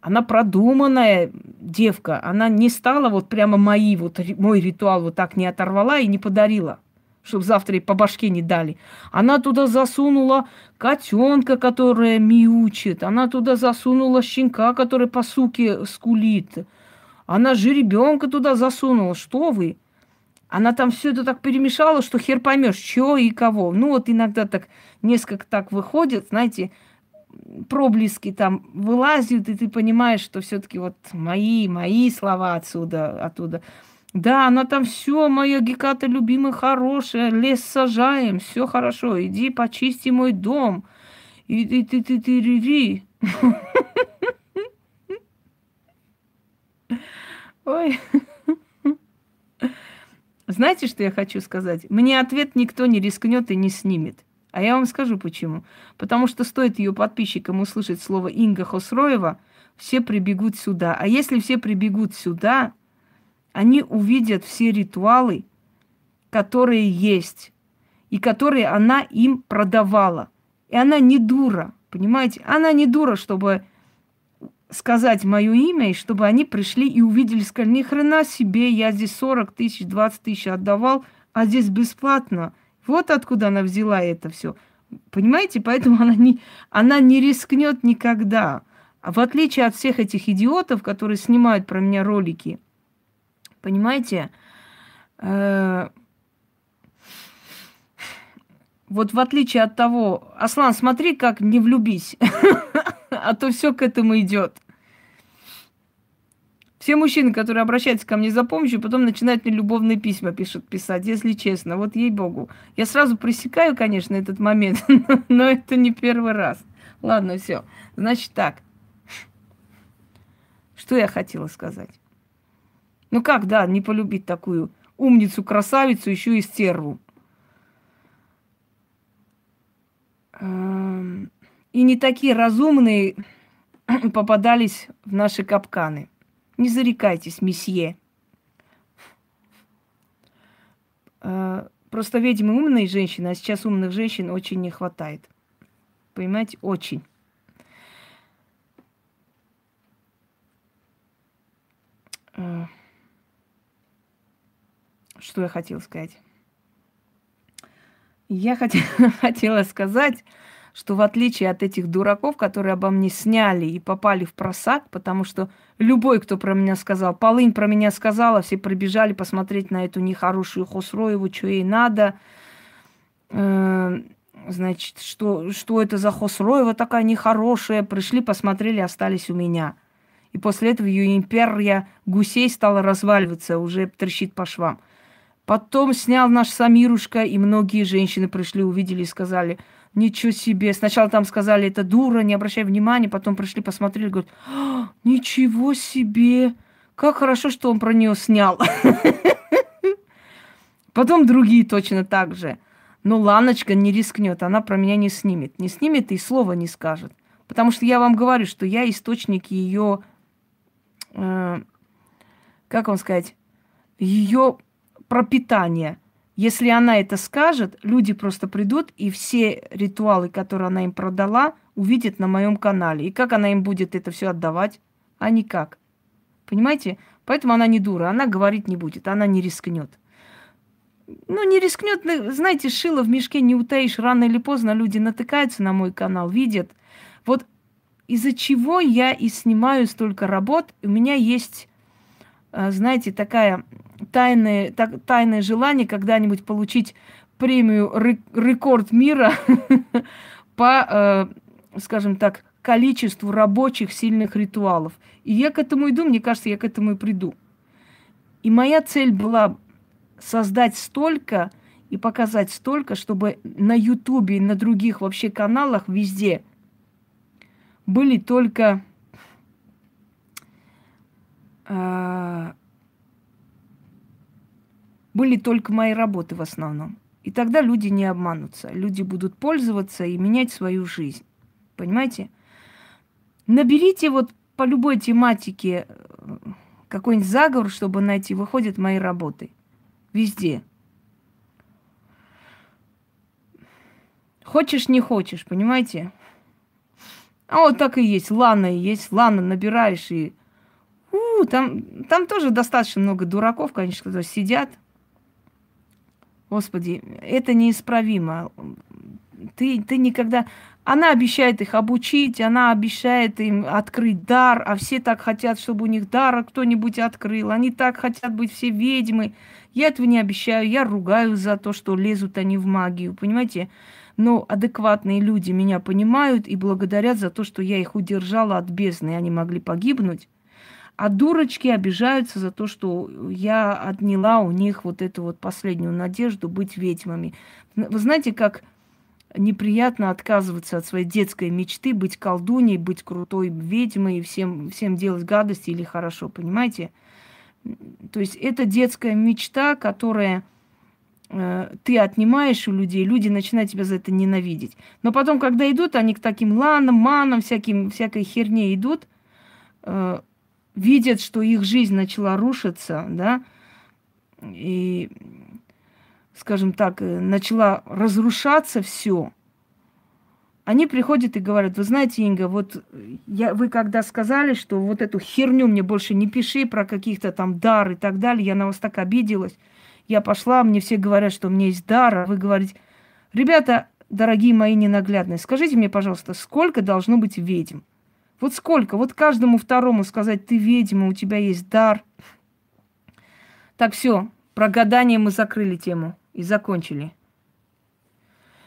A: она продуманная девка, она не стала вот прямо мои, вот мой ритуал вот так не оторвала и не подарила чтобы завтра ей по башке не дали. Она туда засунула котенка, которая мяучит. Она туда засунула щенка, который по суке скулит. Она же ребенка туда засунула. Что вы? Она там все это так перемешала, что хер поймешь, что и кого. Ну вот иногда так несколько так выходит, знаете, проблески там вылазят, и ты понимаешь, что все-таки вот мои, мои слова отсюда, оттуда. Да, она там все, моя Геката любимая, хорошая, лес сажаем, все хорошо, иди почисти мой дом. И ты ты ты ты ри Ой. Знаете, что я хочу сказать? Мне ответ никто не рискнет и не снимет. А я вам скажу почему. Потому что стоит ее подписчикам услышать слово Инга Хосроева, все прибегут сюда. А если все прибегут сюда, они увидят все ритуалы, которые есть, и которые она им продавала. И она не дура, понимаете? Она не дура, чтобы сказать мое имя, и чтобы они пришли и увидели, сказали, ни хрена себе, я здесь 40 тысяч, 20 тысяч отдавал, а здесь бесплатно. Вот откуда она взяла это все. Понимаете, поэтому она не, она не рискнет никогда. А в отличие от всех этих идиотов, которые снимают про меня ролики, Понимаете? Э, вот в отличие от того, Аслан, смотри, как не влюбись, а то все к этому идет. Все мужчины, которые обращаются ко мне за помощью, потом начинают мне любовные письма пишут, писать, если честно. Вот ей-богу. Я сразу пресекаю, конечно, этот момент, но это не первый раз. Ладно, все. Значит так. Что я хотела сказать? Ну как, да, не полюбить такую умницу, красавицу, еще и стерву. Эм, и не такие разумные попадались в наши капканы. Не зарекайтесь, месье. Э, просто ведьмы умные женщины, а сейчас умных женщин очень не хватает. Понимаете, очень. Uh что я хотела сказать? Я хотела, хотела сказать, что в отличие от этих дураков, которые обо мне сняли и попали в просак, потому что любой, кто про меня сказал, Полынь про меня сказала, все прибежали посмотреть на эту нехорошую Хосроеву, что ей надо. Э, значит, что, что это за Хосроева такая нехорошая. Пришли, посмотрели, остались у меня. И после этого ее империя гусей стала разваливаться, уже трещит по швам. Потом снял наш Самирушка, и многие женщины пришли, увидели и сказали, ничего себе. Сначала там сказали, это дура, не обращай внимания, потом пришли, посмотрели, говорят, «А, ничего себе, как хорошо, что он про нее снял. Потом другие точно так же. Но Ланочка не рискнет, она про меня не снимет. Не снимет и слова не скажет. Потому что я вам говорю, что я источник ее, э, как вам сказать, ее пропитания. Если она это скажет, люди просто придут и все ритуалы, которые она им продала, увидят на моем канале. И как она им будет это все отдавать? А никак. Понимаете? Поэтому она не дура, она говорить не будет, она не рискнет. Ну, не рискнет, знаете, шило в мешке не утаишь. Рано или поздно люди натыкаются на мой канал, видят. Вот из-за чего я и снимаю столько работ. У меня есть, э, знаете, такая тайное, так, тайное желание когда-нибудь получить премию рекорд мира по, э, скажем так, количеству рабочих сильных ритуалов. И я к этому иду, мне кажется, я к этому и приду. И моя цель была создать столько и показать столько, чтобы на Ютубе и на других вообще каналах везде были только э, были только мои работы в основном. И тогда люди не обманутся. Люди будут пользоваться и менять свою жизнь. Понимаете? Наберите вот по любой тематике э, какой-нибудь заговор, чтобы найти, выходят мои работы. Везде. Хочешь, не хочешь, понимаете? А вот так и есть. Лана и есть. Лана набираешь и... У, там, там тоже достаточно много дураков, конечно, сидят. Господи, это неисправимо. Ты, ты никогда... Она обещает их обучить, она обещает им открыть дар, а все так хотят, чтобы у них дара кто-нибудь открыл. Они так хотят быть все ведьмы. Я этого не обещаю, я ругаю за то, что лезут они в магию, понимаете? Но адекватные люди меня понимают и благодарят за то, что я их удержала от бездны, они могли погибнуть. А дурочки обижаются за то, что я отняла у них вот эту вот последнюю надежду быть ведьмами. Вы знаете, как неприятно отказываться от своей детской мечты быть колдуней, быть крутой ведьмой, всем, всем делать гадости или хорошо, понимаете? То есть это детская мечта, которая э, ты отнимаешь у людей, люди начинают тебя за это ненавидеть. Но потом, когда идут, они к таким ланам, манам, всяким, всякой херне идут, э, видят, что их жизнь начала рушиться, да, и скажем так, э, начала разрушаться все, они приходят и говорят, вы знаете, Инга, вот я, вы когда сказали, что вот эту херню мне больше не пиши про каких-то там дар и так далее, я на вас так обиделась. Я пошла, мне все говорят, что у меня есть дар, а вы говорите, ребята, дорогие мои ненаглядные, скажите мне, пожалуйста, сколько должно быть ведьм? Вот сколько? Вот каждому второму сказать, ты ведьма, у тебя есть дар. Так, все, про гадание мы закрыли тему и закончили.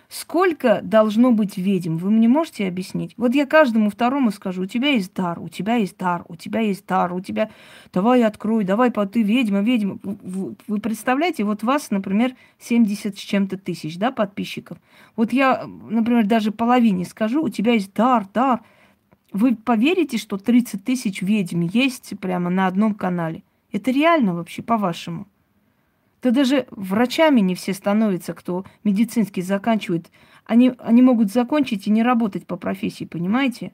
A: Сколько должно быть ведьм, вы мне можете объяснить? Вот я каждому второму скажу, у тебя есть дар, у тебя есть дар, у тебя есть дар, у тебя... Давай открой, давай, ты ведьма, ведьма. Вы представляете, вот вас, например, 70 с чем-то тысяч, да, подписчиков. Вот я, например, даже половине скажу, у тебя есть дар, дар. Вы поверите, что 30 тысяч ведьм есть прямо на одном канале? Это реально вообще, по-вашему? Да даже врачами не все становятся, кто медицинский заканчивает. Они, они могут закончить и не работать по профессии, понимаете?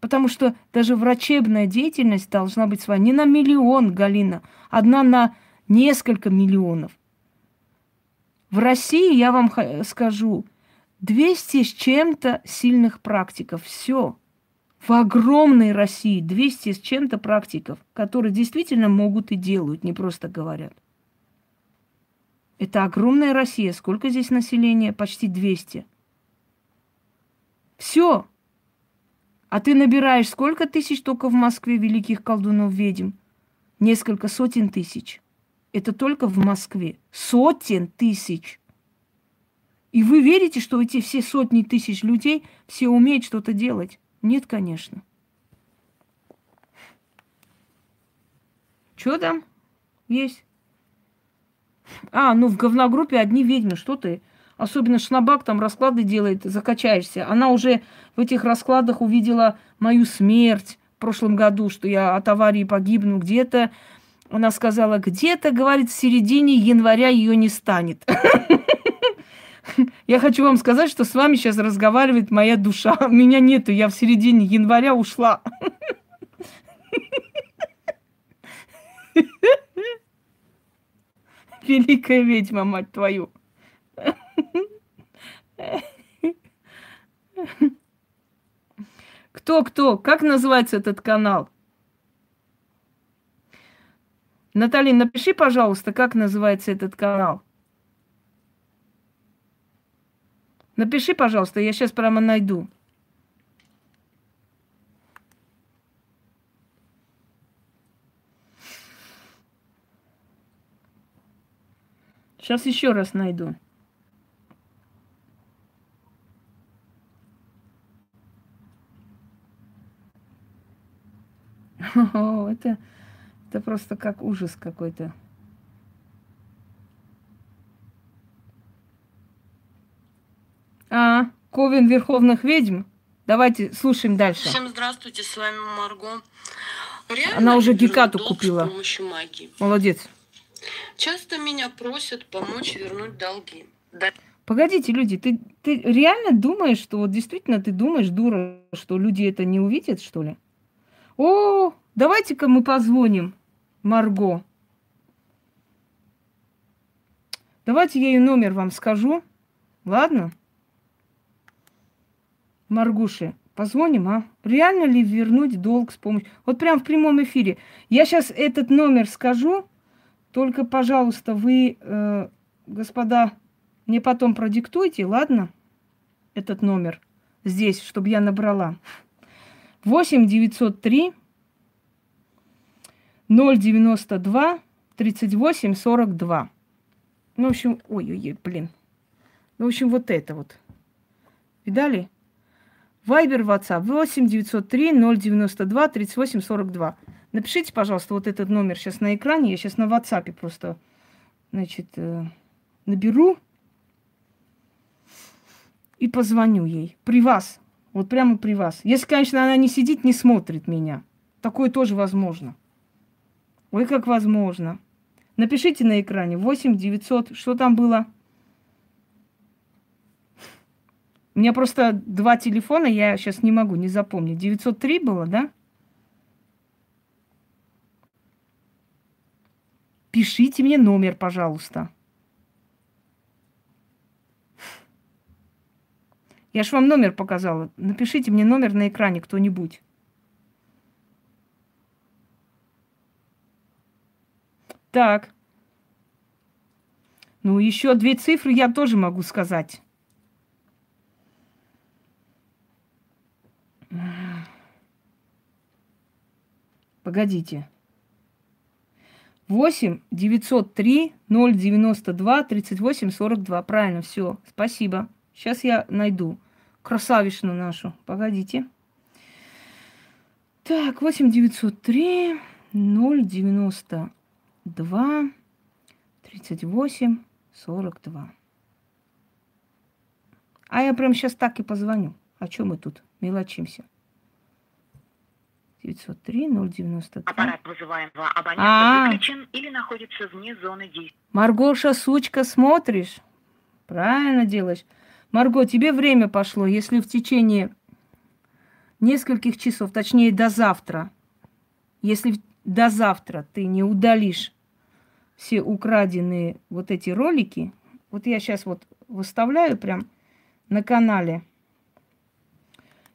A: Потому что даже врачебная деятельность должна быть своя. Не на миллион, Галина, одна на несколько миллионов. В России, я вам скажу, 200 с чем-то сильных практиков. Все в огромной России 200 с чем-то практиков, которые действительно могут и делают, не просто говорят. Это огромная Россия. Сколько здесь населения? Почти 200. Все. А ты набираешь сколько тысяч только в Москве великих колдунов ведьм? Несколько сотен тысяч. Это только в Москве. Сотен тысяч. И вы верите, что эти все сотни тысяч людей все умеют что-то делать? Нет, конечно. Что там есть? А, ну в говногруппе одни ведьмы, что ты? Особенно Шнабак там расклады делает, закачаешься. Она уже в этих раскладах увидела мою смерть в прошлом году, что я от аварии погибну где-то. Она сказала, где-то, говорит, в середине января ее не станет. Я хочу вам сказать, что с вами сейчас разговаривает моя душа. Меня нету, я в середине января ушла. Великая ведьма, мать твою. Кто-кто? Как называется этот канал? Наталья, напиши, пожалуйста, как называется этот канал. Напиши, пожалуйста, я сейчас прямо найду. Сейчас еще раз найду. О, это, это просто как ужас какой-то. А, Ковен Верховных Ведьм. Давайте слушаем дальше.
D: Всем здравствуйте, с вами Марго.
A: Реально Она уже Гекату купила. Молодец.
D: Часто меня просят помочь вернуть долги. Да.
A: Погодите, люди, ты, ты реально думаешь, что вот действительно ты думаешь, дура, что люди это не увидят, что ли? О, давайте-ка мы позвоним Марго. Давайте я ее номер вам скажу. Ладно? Маргуши, позвоним, а? Реально ли вернуть долг с помощью... Вот прям в прямом эфире. Я сейчас этот номер скажу, только, пожалуйста, вы, э, господа, мне потом продиктуйте, ладно? Этот номер здесь, чтобы я набрала. 8 903 092 38 42. Ну, в общем, ой-ой-ой, блин. Ну, в общем, вот это вот. Видали? Вайбер, WhatsApp 8 903 092 38 42. Напишите, пожалуйста, вот этот номер сейчас на экране. Я сейчас на WhatsApp просто, значит, э, наберу и позвоню ей. При вас. Вот прямо при вас. Если, конечно, она не сидит, не смотрит меня. Такое тоже возможно. Ой, как возможно. Напишите на экране 8 900, что там было? У меня просто два телефона, я сейчас не могу, не запомнить. 903 было, да? Пишите мне номер, пожалуйста. Я ж вам номер показала. Напишите мне номер на экране кто-нибудь. Так. Ну, еще две цифры я тоже могу сказать. Погодите. 8 903 092 38 42. Правильно, все. Спасибо. Сейчас я найду красавишну нашу. Погодите. Так, 8 903 092 38 42. А я прям сейчас так и позвоню. О чем мы тут мелочимся? 903 093. Аппарат вызываемого абонента а выключен или находится вне зоны действия. Маргоша, сучка, смотришь? Правильно делаешь. Марго, тебе время пошло, если в течение нескольких часов, точнее до завтра, если до завтра ты не удалишь все украденные вот эти ролики, вот я сейчас вот выставляю прям на канале.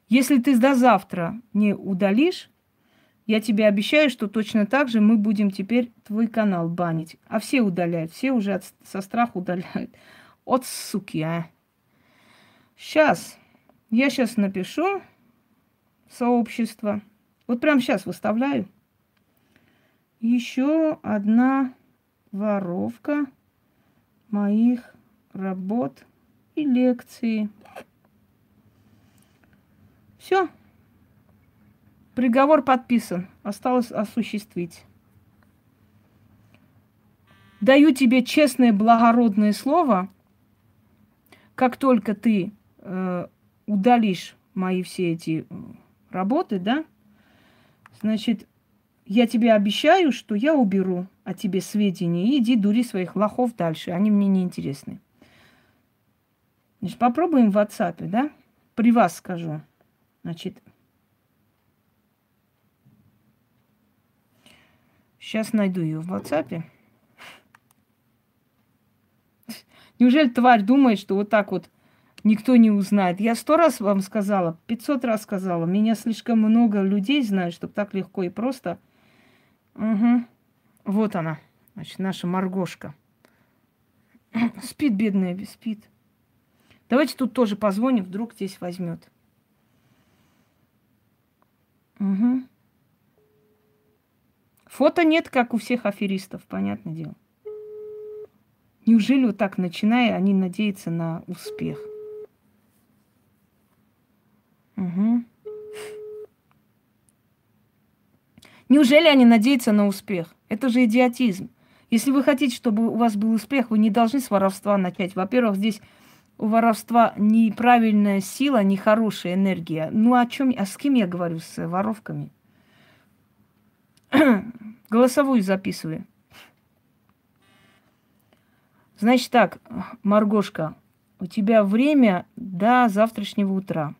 A: Если ты до завтра не удалишь, я тебе обещаю, что точно так же мы будем теперь твой канал банить. А все удаляют, все уже от, со страха удаляют. От суки, а. Сейчас. Я сейчас напишу сообщество. Вот прямо сейчас выставляю. Еще одна воровка моих работ и лекции. Все. Приговор подписан. Осталось осуществить. Даю тебе честное, благородное слово. Как только ты э, удалишь мои все эти работы, да, значит, я тебе обещаю, что я уберу о тебе сведения и иди дури своих лохов дальше. Они мне не интересны. Значит, попробуем в WhatsApp, да? При вас скажу. Значит, сейчас найду ее в WhatsApp. Неужели тварь думает, что вот так вот никто не узнает? Я сто раз вам сказала, пятьсот раз сказала. Меня слишком много людей знают, чтобы так легко и просто. Угу. Вот она, значит, наша Маргошка. Спит, бедная, спит. Давайте тут тоже позвоним, вдруг здесь возьмет. Угу. Фото нет, как у всех аферистов, понятное дело. Неужели вот так начиная, они надеются на успех? Угу. Неужели они надеются на успех? Это же идиотизм. Если вы хотите, чтобы у вас был успех, вы не должны с воровства начать. Во-первых, здесь у воровства неправильная сила, нехорошая энергия. Ну о чем, а с кем я говорю с воровками? Голосовую записываю. Значит так, Маргошка, у тебя время до завтрашнего утра.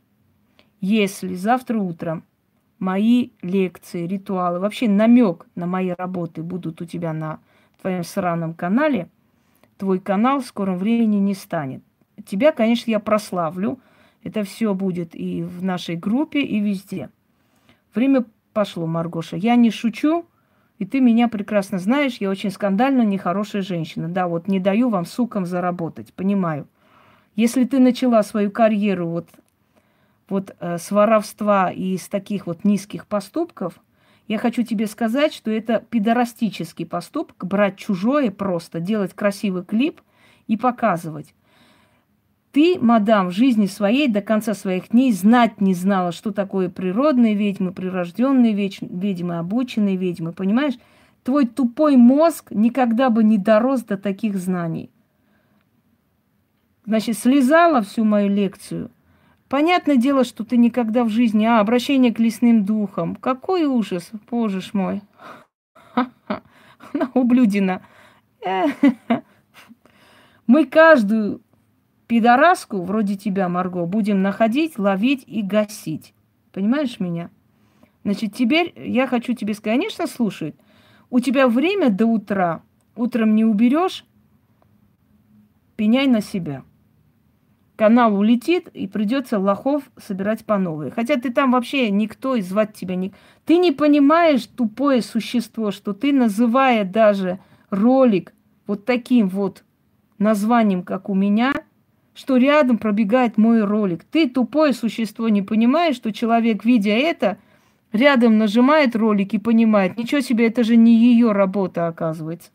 A: Если завтра утром мои лекции, ритуалы, вообще намек на мои работы будут у тебя на твоем сраном канале, твой канал в скором времени не станет. Тебя, конечно, я прославлю. Это все будет и в нашей группе, и везде. Время пошло, Маргоша. Я не шучу, и ты меня прекрасно знаешь. Я очень скандальная, нехорошая женщина. Да, вот не даю вам, сукам, заработать. Понимаю. Если ты начала свою карьеру вот, вот э, с воровства и с таких вот низких поступков, я хочу тебе сказать, что это пидорастический поступок, брать чужое просто, делать красивый клип и показывать. Ты, мадам, в жизни своей до конца своих дней знать не знала, что такое природные ведьмы, прирожденные ведьмы, обученные ведьмы, понимаешь? Твой тупой мозг никогда бы не дорос до таких знаний. Значит, слезала всю мою лекцию. Понятное дело, что ты никогда в жизни... А, обращение к лесным духам. Какой ужас, боже ж мой. Она ублюдина. Мы каждую пидораску, вроде тебя, Марго, будем находить, ловить и гасить. Понимаешь меня? Значит, теперь я хочу тебе сказать, конечно, слушай, у тебя время до утра, утром не уберешь, пеняй на себя. Канал улетит, и придется лохов собирать по новой. Хотя ты там вообще никто и звать тебя не... Ты не понимаешь, тупое существо, что ты, называя даже ролик вот таким вот названием, как у меня – что рядом пробегает мой ролик. Ты, тупое существо, не понимаешь, что человек, видя это, рядом нажимает ролик и понимает, ничего себе, это же не ее работа, оказывается.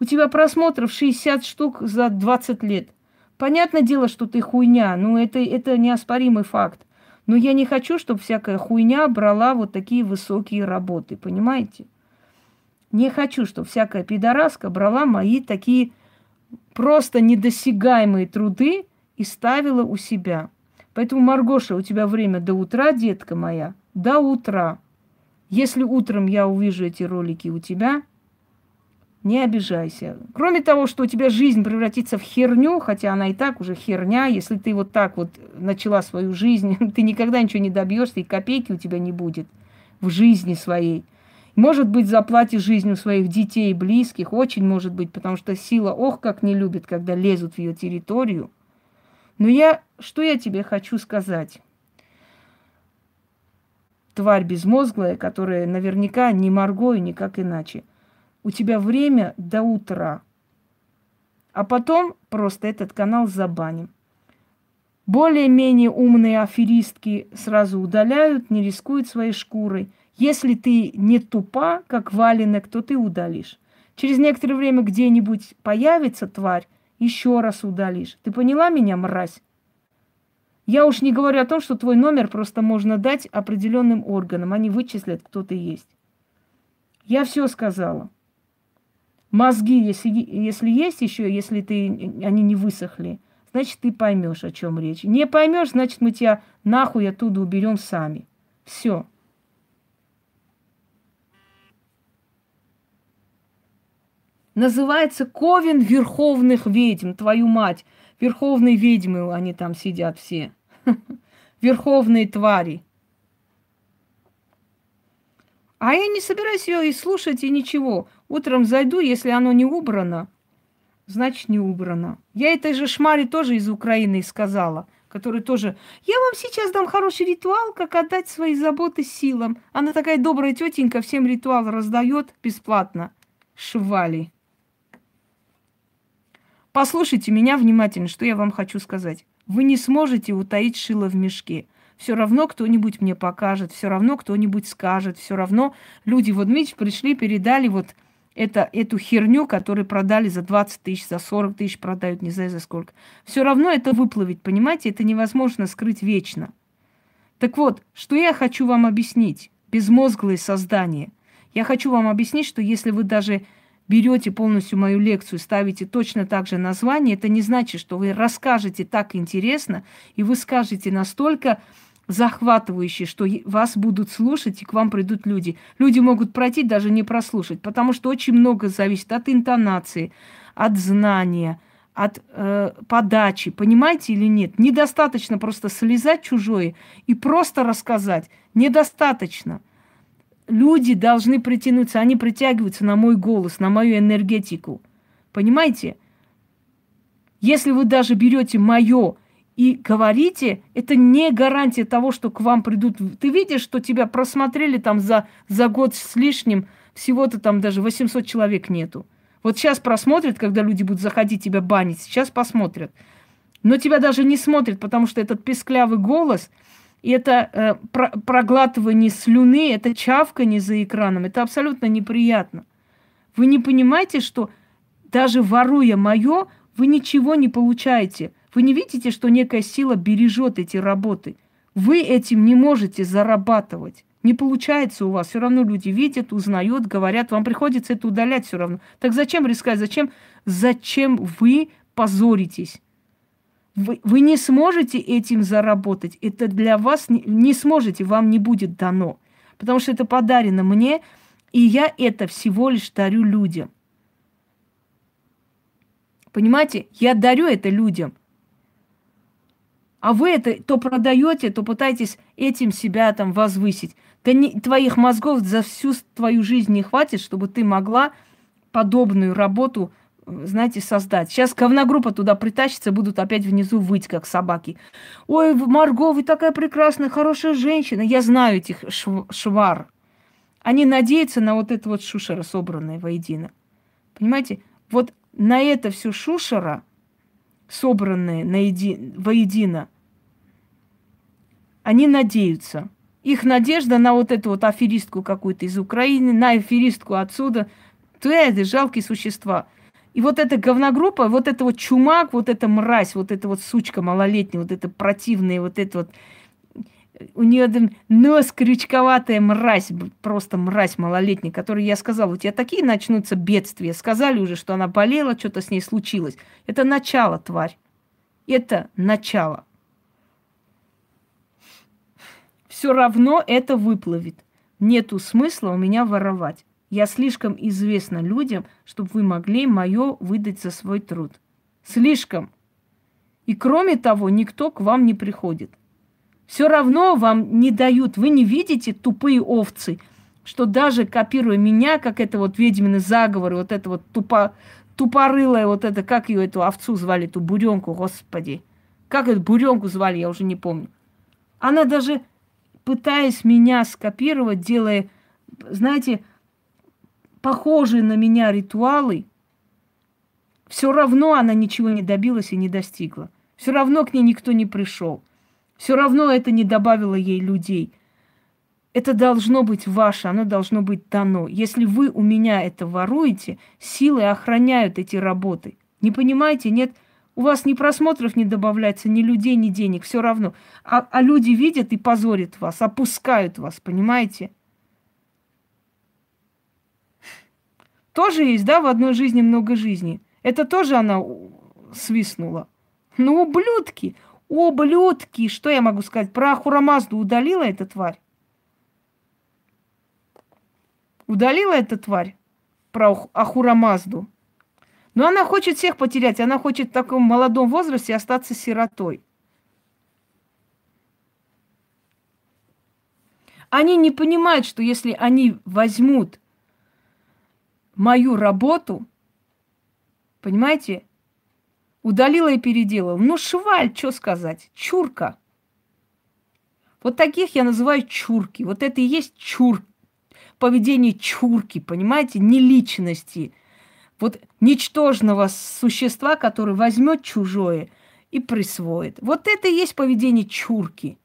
A: У тебя просмотров 60 штук за 20 лет. Понятное дело, что ты хуйня, ну это, это неоспоримый факт. Но я не хочу, чтобы всякая хуйня брала вот такие высокие работы, понимаете? Не хочу, чтобы всякая пидораска брала мои такие просто недосягаемые труды, и ставила у себя. Поэтому, Маргоша, у тебя время до утра, детка моя, до утра. Если утром я увижу эти ролики у тебя, не обижайся. Кроме того, что у тебя жизнь превратится в херню, хотя она и так уже херня, если ты вот так вот начала свою жизнь, ты никогда ничего не добьешься, и копейки у тебя не будет в жизни своей. Может быть, заплатишь жизнью своих детей и близких, очень может быть, потому что сила, ох, как не любит, когда лезут в ее территорию – но я, что я тебе хочу сказать? Тварь безмозглая, которая наверняка не Марго и никак иначе. У тебя время до утра. А потом просто этот канал забаним. Более-менее умные аферистки сразу удаляют, не рискуют своей шкурой. Если ты не тупа, как валенок, то ты удалишь. Через некоторое время где-нибудь появится тварь, еще раз удалишь. Ты поняла меня, мразь? Я уж не говорю о том, что твой номер просто можно дать определенным органам. Они вычислят, кто ты есть. Я все сказала. мозги, если, если есть еще, если ты, они не высохли, значит, ты поймешь, о чем речь. Не поймешь, значит, мы тебя нахуй оттуда уберем сами. Все. Называется Ковен Верховных Ведьм, твою мать. Верховные ведьмы, они там сидят все. Верховные твари. А я не собираюсь ее и слушать, и ничего. Утром зайду, если оно не убрано, значит, не убрано. Я этой же шмаре тоже из Украины сказала, который тоже... Я вам сейчас дам хороший ритуал, как отдать свои заботы силам. Она такая добрая тетенька, всем ритуал раздает бесплатно. Швали. Послушайте меня внимательно, что я вам хочу сказать. Вы не сможете утаить шило в мешке все равно кто-нибудь мне покажет, все равно кто-нибудь скажет, все равно люди, вот видите, пришли, передали вот это, эту херню, которую продали за 20 тысяч, за 40 тысяч продают, не знаю за сколько. Все равно это выплывет, понимаете, это невозможно скрыть вечно. Так вот, что я хочу вам объяснить, безмозглые создания. Я хочу вам объяснить, что если вы даже берете полностью мою лекцию, ставите точно так же название, это не значит, что вы расскажете так интересно, и вы скажете настолько захватывающий, что вас будут слушать, и к вам придут люди. Люди могут пройти, даже не прослушать, потому что очень много зависит от интонации, от знания, от э, подачи, понимаете или нет? Недостаточно просто слезать чужое и просто рассказать. Недостаточно. Люди должны притянуться, они притягиваются на мой голос, на мою энергетику. Понимаете? Если вы даже берете мое и говорите, это не гарантия того, что к вам придут. Ты видишь, что тебя просмотрели там за, за год с лишним, всего-то там даже 800 человек нету. Вот сейчас просмотрят, когда люди будут заходить тебя банить, сейчас посмотрят. Но тебя даже не смотрят, потому что этот песклявый голос, это э, про проглатывание слюны, это чавканье за экраном, это абсолютно неприятно. Вы не понимаете, что даже воруя мое, вы ничего не получаете – вы не видите, что некая сила бережет эти работы? Вы этим не можете зарабатывать. Не получается у вас. Все равно люди видят, узнают, говорят. Вам приходится это удалять все равно. Так зачем рисковать? Зачем, зачем вы позоритесь? Вы, вы не сможете этим заработать. Это для вас не, не сможете, вам не будет дано. Потому что это подарено мне, и я это всего лишь дарю людям. Понимаете, я дарю это людям. А вы это то продаете, то пытаетесь этим себя там возвысить. Да не, твоих мозгов за всю твою жизнь не хватит, чтобы ты могла подобную работу, знаете, создать. Сейчас говногруппа туда притащится, будут опять внизу выть, как собаки. Ой, Марго, вы такая прекрасная, хорошая женщина. Я знаю этих швар. Они надеются на вот это вот шушера, собранное воедино. Понимаете? Вот на это все шушера, собранное наеди... воедино, они надеются. Их надежда на вот эту вот аферистку какую-то из Украины, на аферистку отсюда. Ты это жалкие существа. И вот эта говногруппа, вот это вот чумак, вот эта мразь, вот эта вот сучка малолетняя, вот эта противная, вот это вот у нее нос крючковатая мразь, просто мразь малолетняя, которой я сказала, у тебя такие начнутся бедствия. Сказали уже, что она болела, что-то с ней случилось. Это начало, тварь. Это начало. все равно это выплывет. Нету смысла у меня воровать. Я слишком известна людям, чтобы вы могли мое выдать за свой труд. Слишком. И кроме того, никто к вам не приходит. Все равно вам не дают. Вы не видите тупые овцы, что даже копируя меня, как это вот ведьмины заговоры, вот это вот тупо, тупорылая, вот это, как ее эту овцу звали, эту буренку, господи. Как эту буренку звали, я уже не помню. Она даже пытаясь меня скопировать, делая, знаете, похожие на меня ритуалы, все равно она ничего не добилась и не достигла. Все равно к ней никто не пришел. Все равно это не добавило ей людей. Это должно быть ваше, оно должно быть дано. Если вы у меня это воруете, силы охраняют эти работы. Не понимаете, нет? У вас ни просмотров не добавляется, ни людей, ни денег, все равно. А, а люди видят и позорят вас, опускают вас, понимаете? Тоже есть, да, в одной жизни много жизней. Это тоже она свистнула. Ну, ублюдки, ублюдки, что я могу сказать? Про Ахурамазду удалила эта тварь? Удалила эта тварь про Ахурамазду? Но она хочет всех потерять, она хочет в таком молодом возрасте остаться сиротой. Они не понимают, что если они возьмут мою работу, понимаете, удалила и переделала. Ну, шваль, что сказать, чурка. Вот таких я называю чурки. Вот это и есть чур, поведение чурки, понимаете, не личности. Вот ничтожного существа, который возьмет чужое и присвоит. Вот это и есть поведение чурки.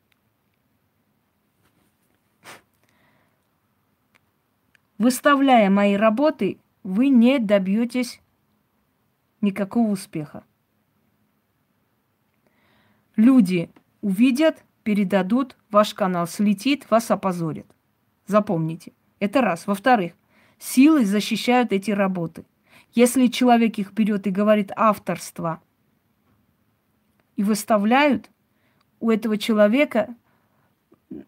A: Выставляя мои работы, вы не добьетесь никакого успеха. Люди увидят, передадут, ваш канал слетит, вас опозорят. Запомните. Это раз. Во-вторых, силы защищают эти работы. Если человек их берет и говорит авторство и выставляют, у этого человека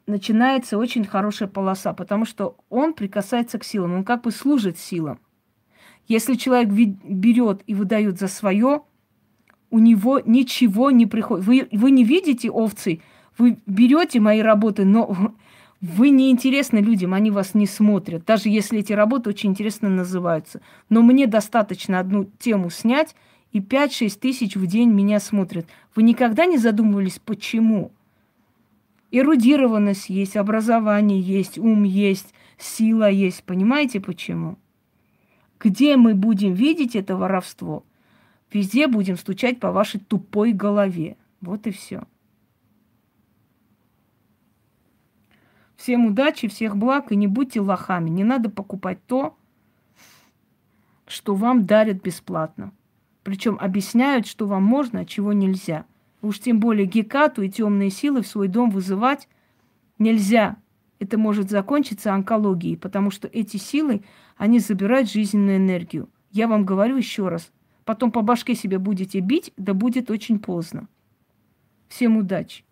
A: начинается очень хорошая полоса, потому что он прикасается к силам, он как бы служит силам. Если человек берет и выдает за свое, у него ничего не приходит. Вы, вы не видите овцы, вы берете мои работы, но вы не интересны людям, они вас не смотрят, даже если эти работы очень интересно называются. Но мне достаточно одну тему снять, и 5-6 тысяч в день меня смотрят. Вы никогда не задумывались, почему? Эрудированность есть, образование есть, ум есть, сила есть. Понимаете почему? Где мы будем видеть это воровство? Везде будем стучать по вашей тупой голове. Вот и все. Всем удачи, всех благ и не будьте лохами. Не надо покупать то, что вам дарят бесплатно. Причем объясняют, что вам можно, а чего нельзя. Уж тем более Гекату и темные силы в свой дом вызывать нельзя. Это может закончиться онкологией, потому что эти силы, они забирают жизненную энергию. Я вам говорю еще раз. Потом по башке себе будете бить, да будет очень поздно. Всем удачи!